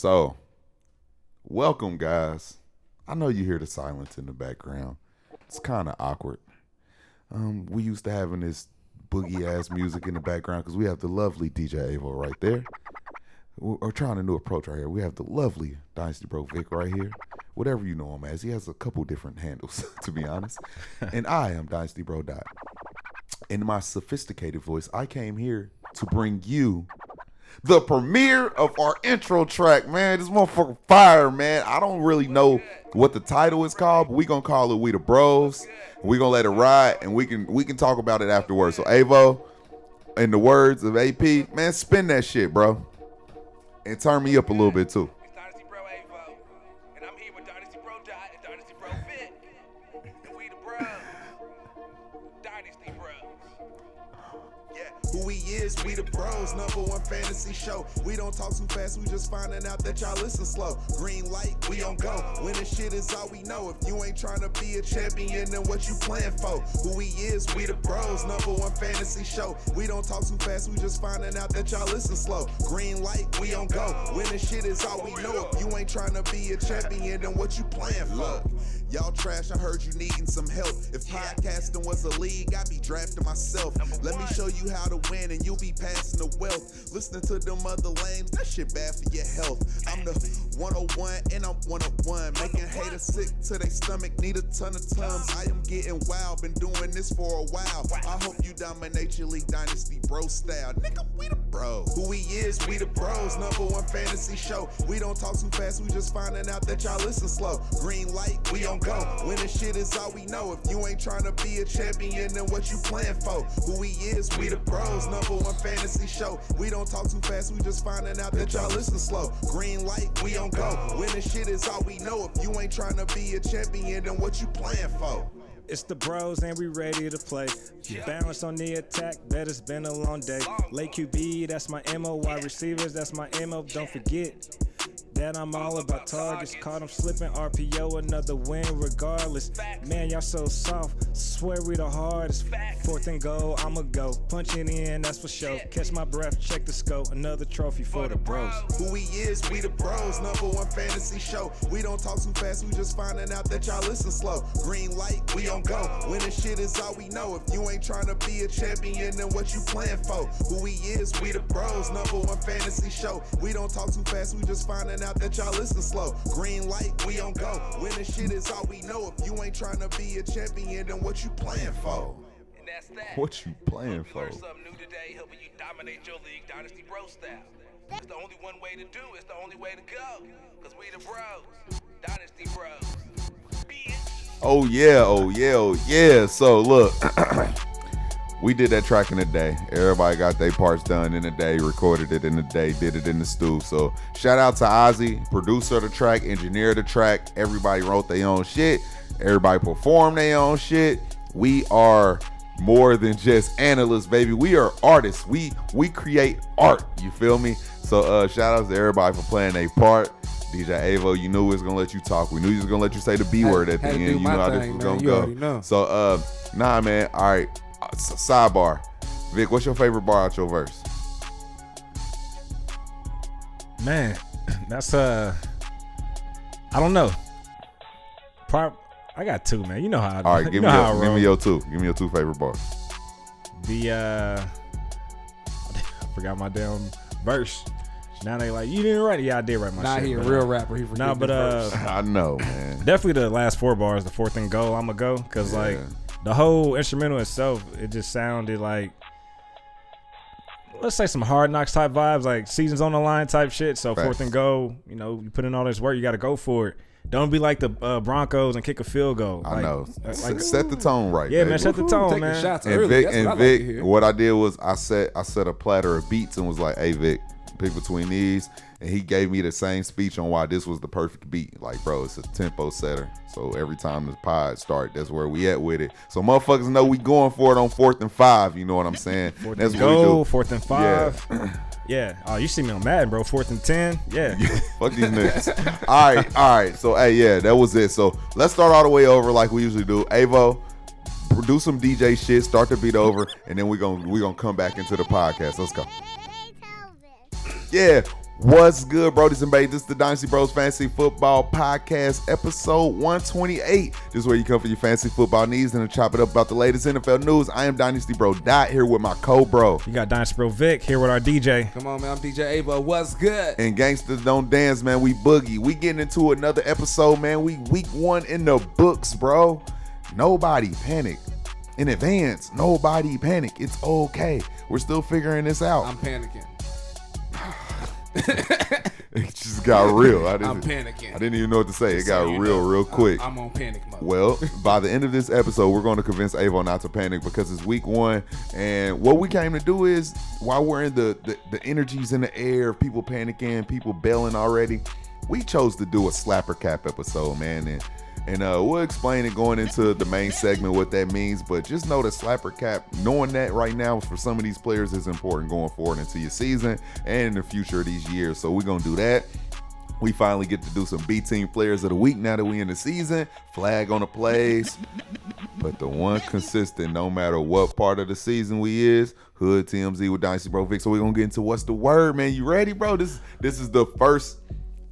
So, welcome, guys. I know you hear the silence in the background. It's kind of awkward. Um, we used to having this boogie ass music in the background because we have the lovely DJ Avo right there. We're we're trying a new approach right here. We have the lovely Dynasty Bro Vic right here. Whatever you know him as, he has a couple different handles, to be honest. and I am Dynasty Bro Dot. In my sophisticated voice, I came here to bring you the premiere of our intro track, man. This motherfucker fire, man. I don't really know what the title is called, but we gonna call it We the Bros. We gonna let it ride, and we can we can talk about it afterwards. So Avo, in the words of AP, man, spin that shit, bro, and turn me up a little bit too. Is, we the bros, number one fantasy show. We don't talk too fast, we just finding out that y'all listen slow. Green light, we on go. When Winning shit is all we know. If you ain't trying to be a champion, then what you playing for? Who we is, we the bros, number one fantasy show. We don't talk too fast, we just finding out that y'all listen slow. Green light, we on go. When Winning shit is all we know. If you ain't trying to be a champion, then what you playing for? Y'all trash, I heard you needing some help. If podcasting was a league, I'd be drafting myself. Let me show you how to win and you'll be passing the wealth. Listening to them other lames, that shit bad for your health. I'm the 101 and I'm 101. Making haters sick to their stomach, need a ton of tums. I am getting wild, been doing this for a while. I hope you dominate your league dynasty bro style. Nigga, we the bro. Who we is, we the bros. Number one fantasy show. We don't talk too fast, we just finding out that y'all listen slow. Green light, we on go. Winning shit is all we know. If you ain't trying to be a champion, then what you playing for? Who we is, we the bros. Number one fantasy show. We don't talk too fast, we just finding out that y'all listen slow. Green light, we on go. Winning shit is all we know. If you ain't trying to be a champion, then what you playing for? It's the bros and we ready to play. Balance on the attack, bet it's been a long day. Late QB, that's my MO. Wide receivers, that's my MO. Don't forget that I'm all about targets. Caught him slipping, RPO, another win regardless. Man, y'all so soft. Swear we the hardest. Fourth and goal, I'ma go. Punch it in, that's for sure. Catch my breath, check the scope. Another trophy for the bros. Who we is, we the bros, number one fantasy show. We don't talk too fast, we just finding out that y'all listen slow. Green light, we on go. Winning shit is all we know. If you ain't trying to be a champion, then what you playing for? Who we is, we the bros, number one fantasy show. We don't talk too fast, we just finding out that y'all listen slow. Green light, we on go. Winning shit is all we know. If you ain't trying to be a champion, then what you playing for? And that's that. What you playing for? learned something new today, helping you dominate your league, Dynasty Bro style. It's the only one way to do. It's the only way to go. Cause we the bros, Dynasty Bros. Oh yeah, oh yeah, oh yeah. So look, we did that track in a day. Everybody got their parts done in a day, recorded it in a day, did it in the stew. So shout out to Ozzy, producer of the track, engineer of the track. Everybody wrote their own shit. Everybody performed their own shit. We are more than just analysts, baby. We are artists. We we create art. You feel me? So uh shout out to everybody for playing a part. DJ Avo, you knew we was gonna let you talk. We knew you was gonna let you say the B word at the end. You know how this was man. gonna You go. So uh nah man, all right. Uh, sidebar. Vic, what's your favorite bar out your verse? Man, that's uh, I don't know. Part, I got two, man. You know how. I, All right, you give know me how your I give roll. me your two. Give me your two favorite bars. the uh, I forgot my damn verse. Now they like you didn't write it. Yeah, I did write my Not shit. he a but, real uh, rapper. He forget Nah, but uh. I know, man. definitely the last four bars, the fourth and go. I'ma go because like Yeah. The whole instrumental itself, it just sounded like. Let's say some hard knocks type vibes, like seasons on the line type shit. So Facts. fourth and go, you know, you put in all this work, you got to go for it. Don't be like the uh, Broncos and kick a field goal. I Like- know. like- set the tone right. yeah, baby. man, set the tone, taking man. shots and early. Vic That's and what Vic, like what I did was I set I set a platter of beats and was like, "Hey Vic, pick between these." And he gave me the same speech on why this was the perfect beat. Like, bro, it's a tempo setter. So every time the pod start, that's where we at with it. So motherfuckers know we going for it on fourth and five. You know what I'm saying? Fourth that's and what we do. fourth and five. Yeah. yeah. Oh, you see me on Madden, bro. Fourth and ten. Yeah. Fuck these niggas. all right, all right. So hey, yeah, that was it. So let's start all the way over like we usually do. Avo, do some DJ shit, start the beat over, and then we're gonna we gonna come back into the podcast. Let's go. Yeah. What's good, Brodies and Bays? This is the Dynasty Bros Fantasy Football Podcast, episode 128. This is where you come for your fantasy football needs and to chop it up about the latest NFL news. I am Dynasty Bro Dot here with my co-bro. You got Dynasty Bro Vic here with our DJ. Come on, man. I'm DJ Avo. What's good? And gangsters don't dance, man. We boogie. We getting into another episode, man. We week one in the books, bro. Nobody panic. In advance, nobody panic. It's okay. We're still figuring this out. I'm panicking. it just got real. I didn't, I'm panicking. I didn't even know what to say. It got So real, know, real quick. I'm, on panic mode. Well, by the end of this episode, we're going to convince Avo not to panic because it's week one. And what we came to do is, while we're in the, the, the energies in the air, people panicking, people bailing already, we chose to do a slapper cap episode, man. And and uh, we'll explain it going into the main segment what that means. But just know that slapper cap, knowing that right now for some of these players is important going forward into your season and in the future of these years. So we're to do that. We finally get to do some B team players of the week now that we in the season. Flag on the plays. But the one consistent, no matter what part of the season we is, Hood TMZ with Dynasty Bro Vic. So we're gonna get into what's the word, man. You ready, bro? This this is the first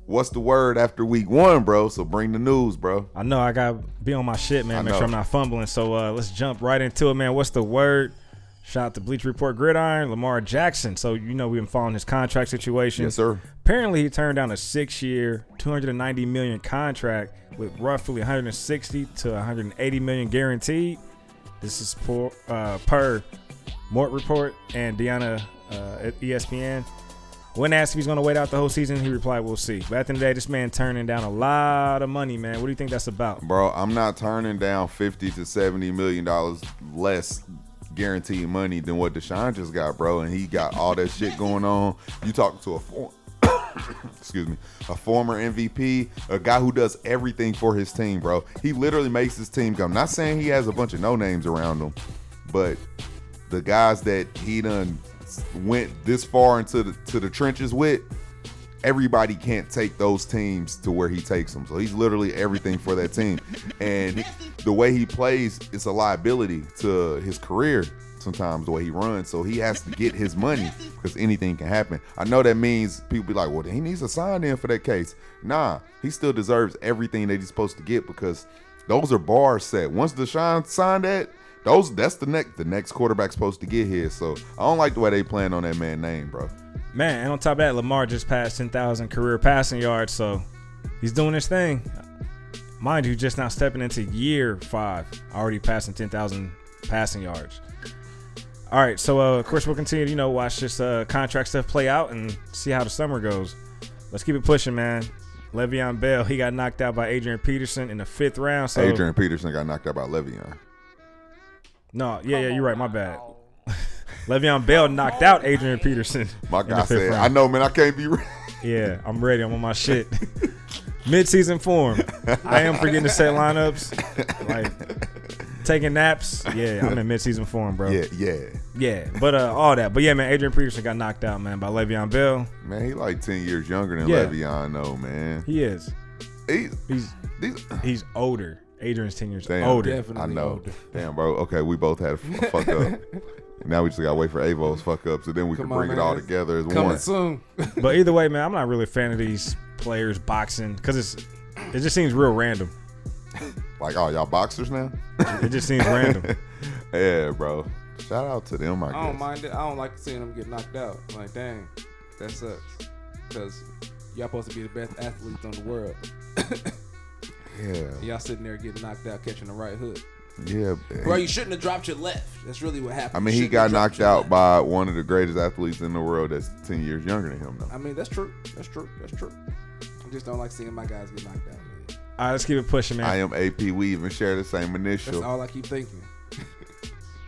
what's the word after week one, bro. So bring the news, bro. I know I gotta be on my shit, man. Make sure I'm not fumbling. So uh, let's jump right into it, man. What's the word? Shout out to Bleacher Report Gridiron, Lamar Jackson. So you know we've been following his contract situation. Yes, sir. Apparently he turned down a six-year, 290 million contract with roughly 160 to 180 million guaranteed. This is per, uh, per Mort Report and Deanna uh, at ESPN. When asked if he's going to wait out the whole season, he replied, "We'll see." But at the end of the day, this man turning down a lot of money, man. What do you think that's about? Bro, I'm not turning down 50 to 70 million dollars less guaranteed money than what Deshaun just got, bro. And he got all that shit going on. You talking to a for- excuse me, a former MVP, a guy who does everything for his team, bro. He literally makes his team come. Not saying he has a bunch of no names around him, but the guys that he done went this far into the to the trenches with, everybody can't take those teams to where he takes them. So he's literally everything for that team. And the way he plays is a liability to his career sometimes the way he runs. So he has to get his money because anything can happen. I know that means people be like, well, he needs a sign in for that case. Nah, he still deserves everything that he's supposed to get because those are bars set. Once Deshaun signed that, those that's the next the next quarterback supposed to get here. So I don't like the way they playing on that man name, bro. Man, and on top of that, Lamar just passed 10,000 career passing yards, so he's doing his thing. Mind you, just now stepping into year five, already passing 10,000 passing yards. All right, so uh, of course we'll continue to you know watch this uh, contract stuff play out and see how the summer goes. Let's keep it pushing, man. Le'Veon Bell, he got knocked out by Adrian Peterson in the fifth round. So Adrian Peterson got knocked out by Le'Veon. No, yeah, yeah, you're right. My bad. Le'Veon Bell knocked out Adrian Peterson. My in the guy said, round. "I know, man. I can't be." Re- Yeah, I'm ready. I'm on my shit. Mid-season form. I am forgetting to set lineups. Like taking naps. Yeah, I'm in mid-season form, bro. yeah, yeah, Yeah, but uh, all that. But yeah, man, Adrian Peterson got knocked out, man, by Le'Veon Bell. man. He like ten years younger than Yeah. Le'Veon, though, man. He is. He, He's he's older. Adrian's ten years Damn. older. Definitely I know. older. Damn, bro. Okay, we both had a fuck up. Now we just gotta wait for Avo's fuck up, so then we Come can on, bring it all together as Coming one. soon. But either way, man, I'm not really a fan of these players boxing because it's it just seems real random. Like, oh, y'all boxers now? It just seems random. yeah, bro. Shout out to them, I I don't guess. mind it. I don't like seeing them get knocked out. Like, dang, that sucks. Because y'all supposed to be the best athletes in the world. Yeah, Y'all sitting there getting knocked out, catching the right hook. yeah. Bro, you shouldn't have dropped your left. That's really what happened. I mean, he got knocked out left. by one of the greatest athletes in the world that's ten years younger than him, though. I mean, that's true. That's true. That's true. I just don't like seeing my guys get knocked out, man. All right, let's keep it pushing, man. I am AP. We even share the same That's initial. all I keep thinking.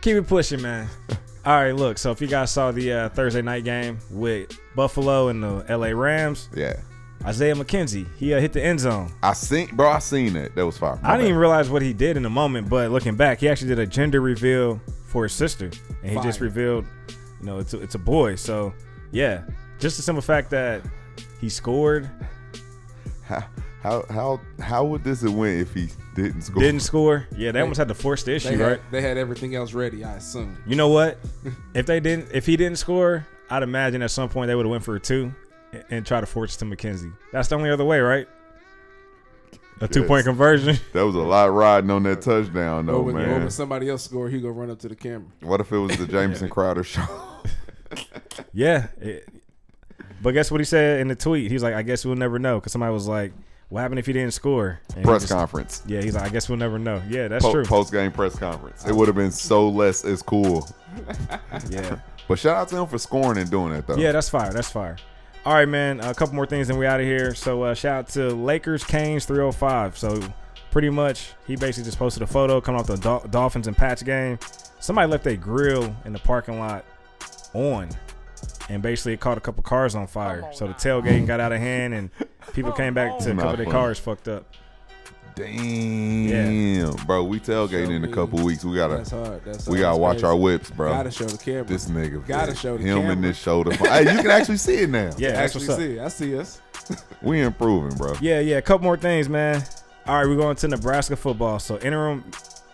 Keep it pushing, man. All right, look. So if you guys saw the uh, Thursday night game with Buffalo and the LA Rams, Yeah, Isaiah McKenzie, he uh, hit the end zone. I seen, bro. I seen it. That was fire. My I didn't bad. even realize what he did in the moment, but looking back, he actually did a gender reveal for his sister, and he just revealed, you know, it's a, it's a boy. So yeah, just the simple fact that he scored, How how how how would this have went if he didn't score? didn't score. Yeah, they almost had to force the They issue, had, right? they had everything else ready, I assume. You know what? if they didn't, if he didn't score, I'd imagine at some point they would have went for a two. And, and try to force it to McKenzie. That's the only other way, right? A Yes. two point conversion. That was a lot riding on that touchdown, though, when, man. when somebody else score, he gonna run up to the camera. What if it was the Jamison Crowder show? yeah. it- but guess what he said in the tweet? He's like, I guess we'll never know. Because somebody was like, what happened if he didn't score? And press just- conference. Yeah, he's like, I guess we'll never know. Yeah, that's true. Post game press conference. It would have been so less as cool. yeah. But shout out to him for scoring and doing that though. Yeah, that's fire. That's fire. All right, man. A couple more things and we out of here. So uh, shout out to Lakers Canes 305. So pretty much he basically just posted a photo coming off the Dol- Dolphins and Pats game. Somebody left a grill in the parking lot on, and basically it caught a couple cars on fire. So the tailgating got out of hand and people came back to a couple of their cars fucked up. Damn, bro. We tailgating in a couple weeks. We gotta That's hard. That's we hard. gotta That's watch crazy. our whips, bro. Gotta show the camera. this nigga. Gotta show the him camera. and this shoulder. hey, you can actually see it now. Yeah, actually see. I see us. We improving, bro. Yeah, yeah. A couple more things, man. All right, we're going to Nebraska football. So interim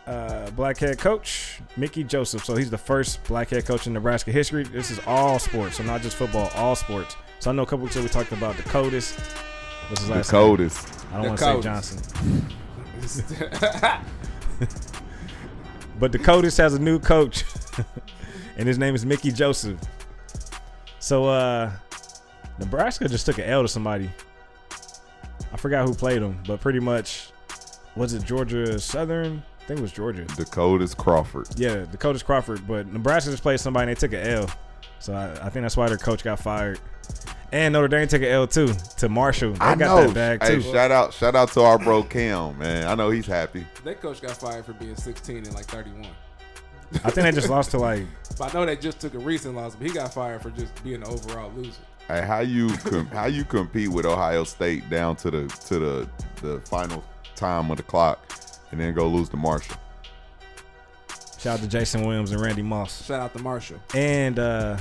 uh, black head coach Mickey Joseph. So he's the first black head coach in Nebraska history. This is all sports, so not just football, all sports. So I know a couple weeks ago we talked about Dakotas. What's his last name? Coldest. I don't want to say Johnson, but Dakotas has a new coach, and his name is Mickey Joseph. So uh, Nebraska just took an L to somebody. I forgot who played them, but pretty much was it Georgia Southern? I think it was Georgia. Dakota's Crawford. Yeah, Dakota's Crawford, but Nebraska just played somebody and they took an L. So I, I think that's why their coach got fired. And Notre Dame took an L too to Marshall. They I got know. that bag too. hey, shout out, shout out to our bro Cam, man. I know he's happy. that coach got fired for being 16 and like 31. I think they just lost to like But I know they just took a recent loss, but he got fired for just being an overall loser. Hey, how you com- how you compete with Ohio State down to the to the the final time of the clock, and then go lose to Marshall? shout out to Jason Williams and Randy Moss Shout out to Marshall. and uh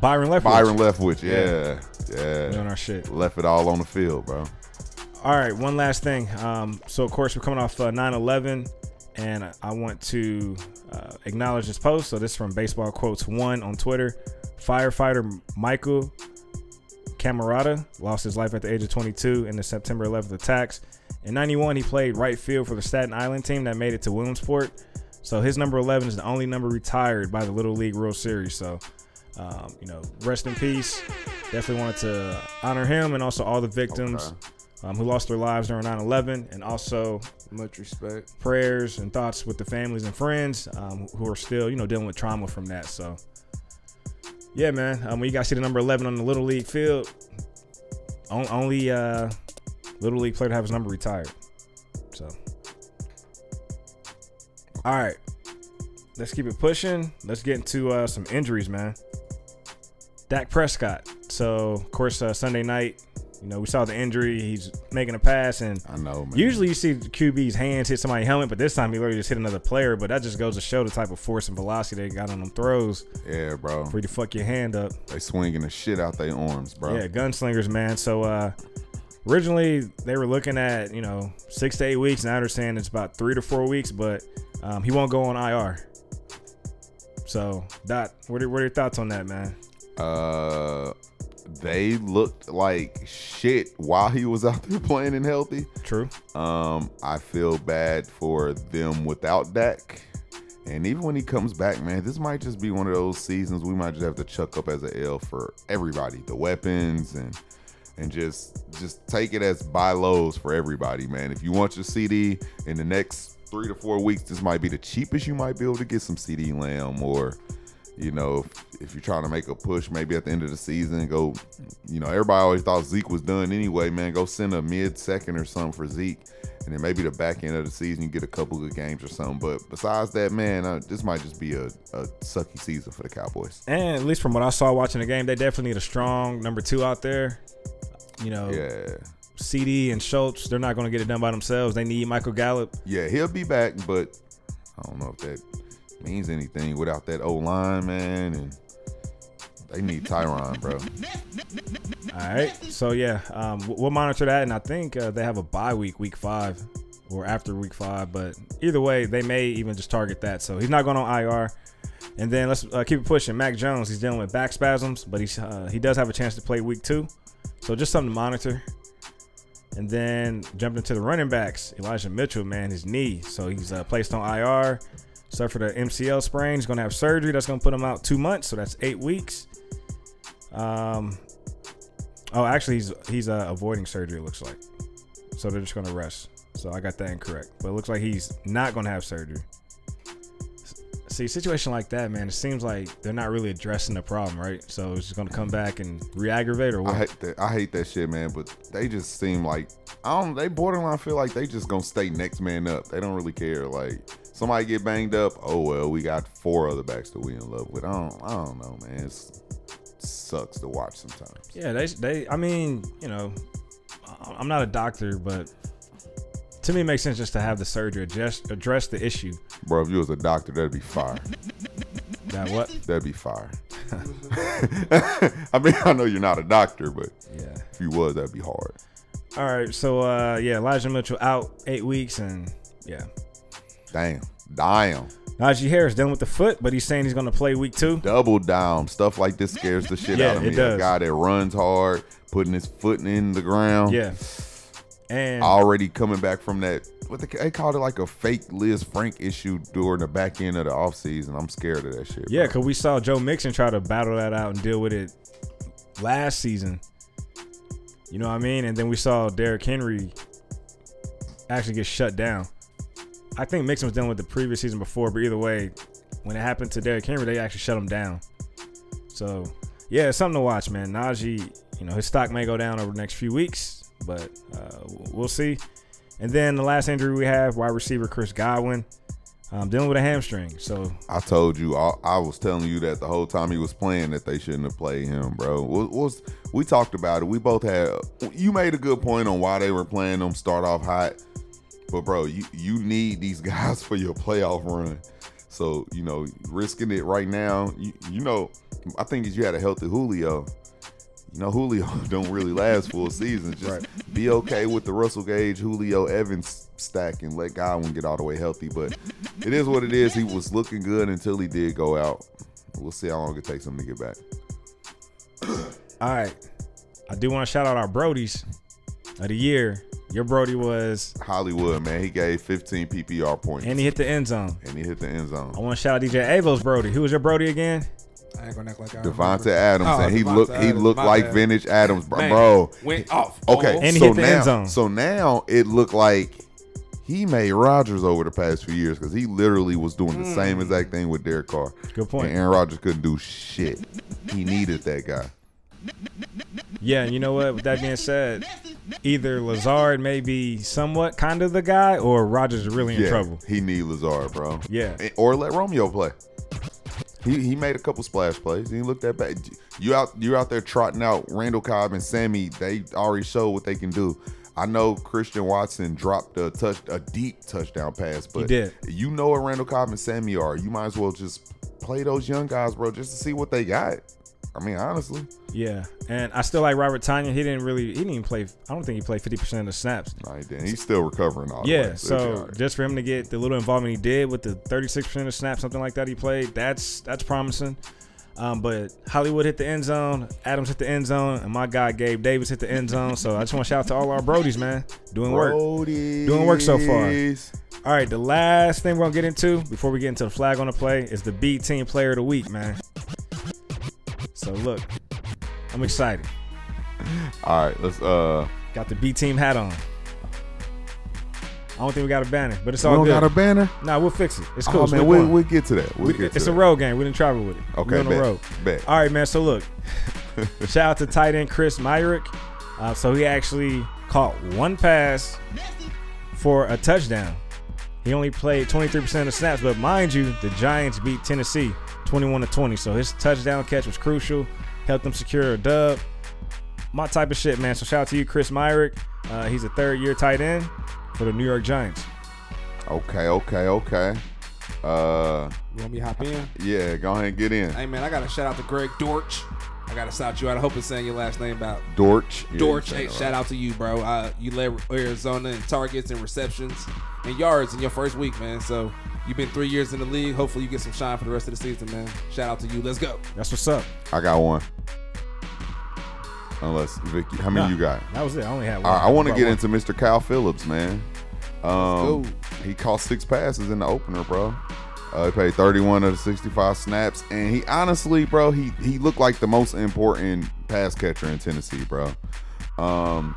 Byron Leftwich. Byron Leftwich, yeah, yeah, doing our shit. left it all on the field, bro. All right, one last thing. Um, so of course we're coming off uh, 9/11, and I want to uh, acknowledge this post. So this is from Baseball Quotes One on Twitter. Firefighter Michael Cammarata lost his life at the age of 22 in the September 11th attacks. In 91, he played right field for the Staten Island team that made it to Williamsport. So his number 11 is the only number retired by the Little League World Series. So, um, you know, rest in peace. Definitely wanted to honor him and also all the victims Okay. um, who lost their lives during 9/11, and also Much respect. prayers and thoughts with the families and friends um, who are still, you know, dealing with trauma from that. So, yeah, man. Um, when you guys see the number 11 on the little league field, on- only uh, little league player to have his number retired. So, all right, let's keep it pushing. Let's get into uh, some injuries, man. Dak Prescott. So, of course, uh, Sunday night, you know, we saw the injury. He's making a pass, and I know, man. Usually you see the QB's hands hit somebody's helmet, but this time he literally just hit another player. But that just goes to show the type of force and velocity they got on them throws yeah, bro. you to fuck your hand up. They swinging the shit out their arms, bro. Yeah, gunslingers, man. So uh originally they were looking at, you know, six to eight weeks. Now I understand it's about three to four weeks, but um, he won't go on IR. So, Dot, what are, what are your thoughts on that, man? Uh, they looked like shit while he was out there playing and healthy. True. Um, I feel bad for them without Dak. And even when he comes back, man, this might just be one of those seasons we might just have to chuck up as a L for everybody. The weapons and and just just take it as buy lows for everybody, man. If you want your CeeDee in the next three to four weeks, this might be the cheapest you might be able to get some CeeDee Lamb or you know, if, if you're trying to make a push, maybe at the end of the season, go, you know, everybody always thought Zeke was done anyway, man. Go send a mid second or something for Zeke. And then maybe the back end of the season, you get a couple good games or something. But besides that, man, uh, this might just be a, a sucky season for the Cowboys. And at least from what I saw watching the game, they definitely need a strong number two out there. You know, Yeah. CeeDee and Schultz, they're not going to get it done by themselves. They need Michael Gallup. Yeah, he'll be back, but I don't know if that means anything without that O line, man. And they need Tyron, bro. All right. So yeah, um, we'll monitor that, and I think uh, they have a bye week, week five, or after week five. But either way, they may even just target that. So he's not going on IR. And then let's uh, keep it pushing. Mac Jones, he's dealing with back spasms, but he's uh, he does have a chance to play week two, so just something to monitor. And then jumping into the running backs. Elijah Mitchell, man, his knee, so he's uh, placed on IR. Suffered an MCL sprain. He's gonna have surgery. That's gonna put him out two months, so that's eight weeks. Um. Oh, actually, he's he's uh, avoiding surgery. It looks like. So they're just gonna rest. So I got that incorrect. But it looks like he's not gonna have surgery. See, situation like that, man, it seems like they're not really addressing the problem, right? So it's just gonna come back and re-aggravate or I hate that. I hate that shit, man. But they just seem like I don't. They borderline feel like they just gonna stay next man up. They don't really care. Like somebody get banged up. Oh well, we got four other backs that we in love with. I don't. I don't know, man. It's, it sucks to watch sometimes. Yeah, they they. I mean, you know, I'm not a doctor, but to me, it makes sense just to have the surgery address address the issue. Bro, if you was a doctor, that'd be fire. That what? That'd be fire. I mean, I know you're not a doctor, but Yeah. if you was, that'd be hard. All right. So uh, yeah, Elijah Mitchell out eight weeks, and yeah, Damn. Damn. Najee Harris dealing with the foot, but he's saying he's gonna play week two. Double down. Stuff like this scares the shit Yeah, out of it me. does. A guy that runs hard, putting his foot in the ground. Yeah. And already coming back from that. What they, they called it like a fake Lisfranc issue during the back end of the offseason. I'm scared of that shit. Yeah, because we saw Joe Mixon try to battle that out and deal with it last season. You know what I mean? And then we saw Derrick Henry actually get shut down. I think Mixon was dealing with the previous season before, but either way, when it happened to Derrick Henry, they actually shut him down. So, yeah, it's something to watch, man. Najee, you know, his stock may go down over the next few weeks, but uh, we'll see. And then the last injury we have, wide receiver Chris Godwin, um, dealing with a hamstring. So I told you, I, I was telling you that the whole time he was playing that they shouldn't have played him, bro. Was we talked about it? We both had. You made a good point on why they were playing them start off hot, but bro, you you need these guys for your playoff run. So you know, risking it right now. You, you know, I think if you had a healthy Julio, you know Julio don't really last full seasons. Just be okay with the Russell Gage, Julio Evans stack and let Godwin get all the way healthy. But it is what it is. He was looking good until he did go out. We'll see how long it takes him to get back. All right. I do want to shout out our Brodies of the year. Your Brody was, Hollywood, man, he gave 15 PPR points and he hit the end zone. and he hit the end zone. I want to shout out DJ Avo's Brody. Who was your Brody again? I ain't gonna act like I Davante remember. Adams, Oh, and he Davante looked he looked my like bad. vintage Adams, bro. Man, bro. went off. Okay, And he so hit the now, end zone. so now it looked like he made Rodgers over the past few years because he literally was doing the same mm. exact thing with Derek Carr. Good point. And Aaron Rodgers couldn't do shit. He needed that guy. Yeah, and you know what? With that being said, either Lazard may be somewhat kind of the guy, or Rodgers is really in yeah, trouble. he need Lazard, bro. Yeah. Or let Romeo play. He he made a couple splash plays. He looked that bad. You out you out there trotting out Randall Cobb and Sammy. They already showed what they can do. I know Christian Watson dropped a touch a deep touchdown pass, but you know what Randall Cobb and Sammy are. You might as well just play those young guys, bro, just to see what they got. I mean, honestly, Yeah, and I still like Robert Tonyan. He didn't really, he didn't even play. I don't think he played fifty percent of the snaps. nah, he didn't. He's still recovering all Yeah, way, so right. just for him to get the little involvement he did with the 36% of snaps, something like that he played, that's that's promising. Um, but Hollywood hit the end zone, Adams hit the end zone, and my guy Gabe Davis hit the end zone. So I just want to shout out to all our Brodies, man, doing work. Doing work so far. All right, the last thing we're gonna get into before we get into the flag on the play is the B Team Player of the Week, man. So look, I'm excited. All right, let's uh. Got the B Team hat on. I don't think we got a banner, but it's We all don't good. got a banner. Nah, we'll fix it. It's cool. Oh man, week we'll, we'll get to that. We'll We- get to it's that. a road game. We didn't travel with it. Okay, we on the road. bet. All right, man. So look, shout out to tight end Chris Myarick. Uh, so he actually caught one pass for a touchdown. He only played 23% of snaps, but mind you, the Giants beat Tennessee 21 to 20. So his touchdown catch was crucial, helped them secure a dub. My type of shit, man. So shout out to you, Chris Myarick. Uh, he's a third year tight end for the New York Giants. Okay, okay, okay. Uh, You want me to hop in? yeah, go ahead and get in. Hey man, I got to shout out to Greg Dortch. I I gotta shout you out. I hope it's saying your last name about Dortch. Yeah, Dortch. you Hey, said it shout out to you, bro. Uh, you led Arizona in targets and receptions and yards in your first week, man. So you've been three years in the league. Hopefully you get some shine for the rest of the season, man. Shout out to you. Let's go. That's what's up. I got one. Unless Vicky, how many Nah, you got? That was it. I only had one. All right, I want to get one. into Mr. Kyle Phillips, man. Um, go. he caught six passes in the opener, bro. Uh, he played 31 of the 65 snaps, and he honestly, bro, he he looked like the most important pass catcher in Tennessee, bro. Um,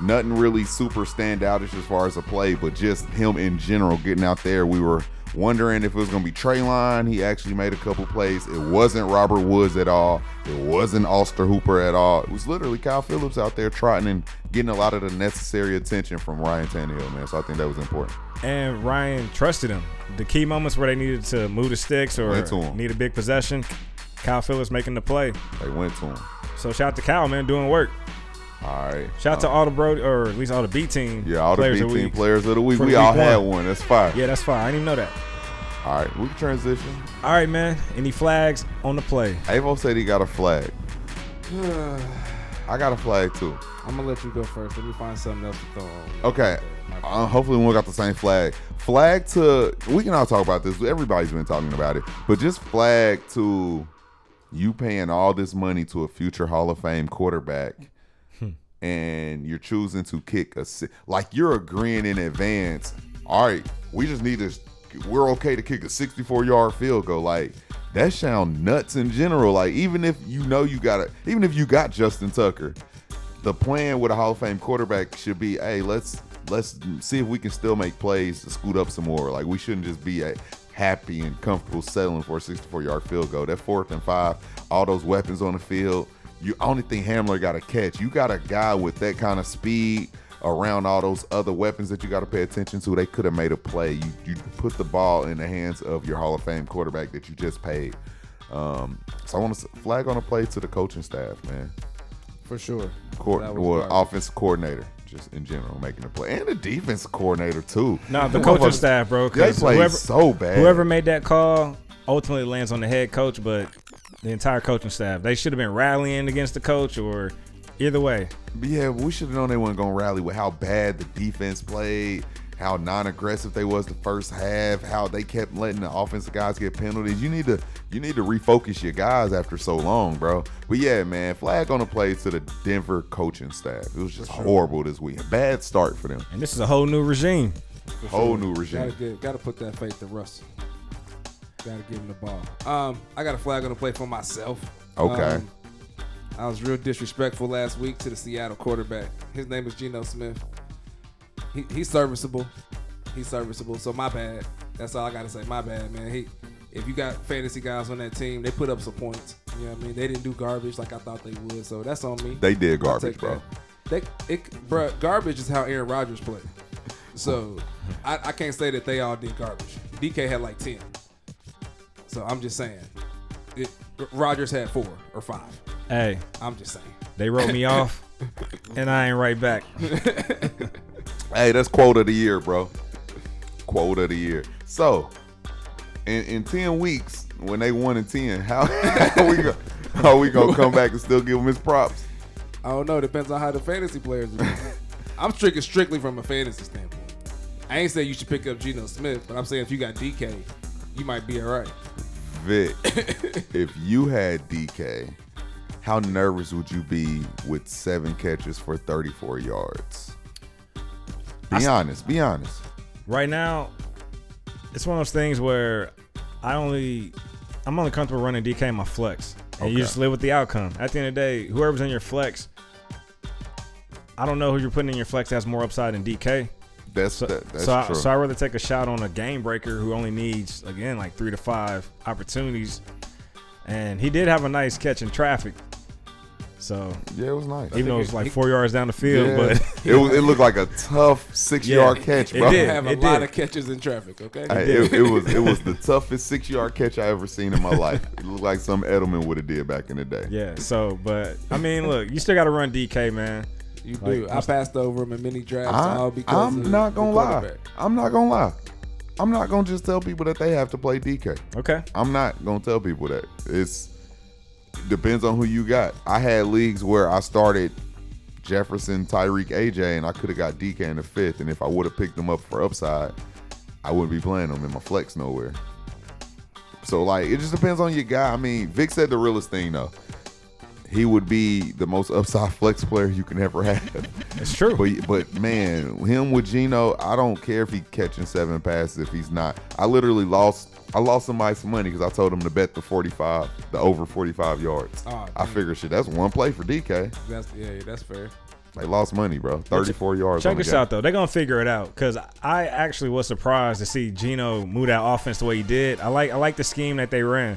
nothing really super standoutish as far as a play, but just him in general getting out there. We were wondering if it was gonna be Treylon. He actually made a couple plays. It wasn't Robert Woods at all. It wasn't Austin Hooper at all. It was literally Kyle Phillips out there trotting and getting a lot of the necessary attention from Ryan Tannehill, man. So I think that was important. And Ryan trusted him. The key moments where they needed to move the sticks or to need a big possession, Kyle Phillips making the play. They went to him. So shout out to Kyle, man, doing work. All right. Shout out to all the bro, or at least all the B team. Yeah, all the B team week. players of the week. For We week all had one. one. That's fire. Yeah, that's fine. I didn't even know that. All right, we can transition. All right, man. Any flags on the play? Avo said he got a flag. I got a flag too. I'm gonna let you go first. Let me find something else to throw on. Okay. Uh, hopefully, we got the same flag. Flag to we can all talk about this. Everybody's been talking about it, but just flag to you paying all this money to a future Hall of Fame quarterback, and you're choosing to kick a like you're agreeing in advance. All right, we just need to. We're okay to kick a 64 yard field goal. Like that sound nuts in general. Like even if you know you got it, even if you got Justin Tucker, the plan with a Hall of Fame quarterback should be, hey, let's let's see if we can still make plays to scoot up some more. Like we shouldn't just be a happy and comfortable settling for a 64 yard field goal. That fourth and five, all those weapons on the field. You only thing Hamler got a catch. You got a guy with that kind of speed around all those other weapons that you got to pay attention to. They could have made a play. You you put the ball in the hands of your Hall of Fame quarterback that you just paid. Um, so I want to flag on a play to the coaching staff, man For sure. court, That well, garbage. offensive coordinator, just in general, making a play, and the defense coordinator too. Nah, the Them coaching staff, bro. They 'cause played whoever, so bad. whoever made that call ultimately lands on the head coach, but the entire coaching staff, they should have been rallying against the coach or either way. Yeah, we should have known they weren't gonna rally with how bad the defense played, how non-aggressive they was the first half, how they kept letting the offensive guys get penalties. You need to you need to refocus your guys after so long, bro. But yeah, man, flag on the play to the Denver coaching staff. It was just horrible this week. Bad start for them. And this is a whole new regime. Whole new regime. Gotta regime. get, gotta put that faith in Russell. Gotta give him the ball. Um, I got a flag on the play for myself. Okay. Um, I was real disrespectful last week to the Seattle quarterback. His name is Geno Smith. He, he's serviceable. He's serviceable. So my bad. That's all I gotta say. My bad, man. He, if you got fantasy guys on that team, they put up some points. You know what I mean? They didn't do garbage like I thought they would. So that's on me. They did garbage, bro. that. They, it, bruh, garbage is how Aaron Rodgers played. So I, I can't say that they all did garbage. DK had like ten. So I'm just saying, it, Rodgers had four or five. Hey, I'm just saying. they wrote me off, and I ain't right back. Hey, that's quote of the year, bro. Quote of the year. So, in, in ten weeks, when they won in ten, how, how we go, how we gonna come back and still give them his props? I don't know. Depends on how the fantasy players do. I'm strictly strictly from a fantasy standpoint. I ain't saying you should pick up Geno Smith, but I'm saying if you got DK, you might be all right. Vic, if you had DK, how nervous would you be with seven catches for 34 yards? Be honest. Be honest. Right now, it's one of those things where I only, I'm only comfortable running DK in my flex, and you just live with the outcome. At the end of the day, whoever's in your flex, I don't know who you're putting in your flex has more upside than DK. That's So, that, that's so, I, true. so I'd rather take a shot on a game breaker who only needs again like three to five opportunities, and he did have a nice catch in traffic. So yeah, it was nice. even though it was like he- four yards down the field, Yeah. but it was. It looked like a tough six Yeah, yard catch, it bro. did. have a it lot did. of catches in traffic. Okay. Hey, it, it was it was the toughest six yard catch I ever seen in my life. It looked like some Edelman would have did back in the day. yeah. So, but I mean, look, you still got to run DK, man. You Like, do. I passed over him in many drafts I, all because I'm of not gonna lie. I'm not gonna lie. I'm not gonna just tell people that they have to play DK. Okay. I'm not gonna tell people that it's depends on who you got. I had leagues where I started Jefferson, Tyreek, AJ, and I could have got DK in the fifth. And if I would have picked them up for upside, I wouldn't be playing them in my flex nowhere. So like, it just depends on your guy. I mean, Vic said the realest thing though. He would be the most upside flex player you can ever have. It's true. But but man, him with Geno, I don't care if he catching seven passes if he's not. I literally lost. I lost somebody some money because I told him to bet the forty five, the over forty five yards. Oh, I figured shit. That's one play for DK. That's yeah, yeah, that's fair. They lost money, bro. Thirty four yards. Check this out though. They're gonna figure it out because I actually was surprised to see Geno move that offense the way he did. I like I like the scheme that they ran.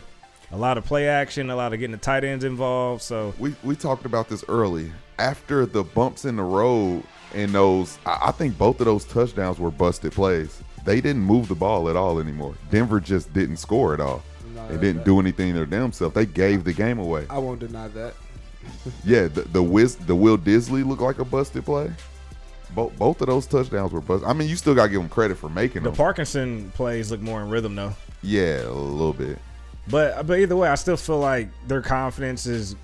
A lot of play action, a lot of getting the tight ends involved. So We we talked about this early. After the bumps in the road and those, I, I think both of those touchdowns were busted plays. They didn't move the ball at all anymore. Denver just didn't score at all. They didn't that- do anything to themselves. They gave the game away. I won't deny that. Yeah, the the, Wiz, the Will Dissly looked like a busted play. Both both of those touchdowns were busted. I mean, you still got to give them credit for making the them. Parkinson plays look more in rhythm though. yeah, a little bit. But but either way, I still feel like their confidence is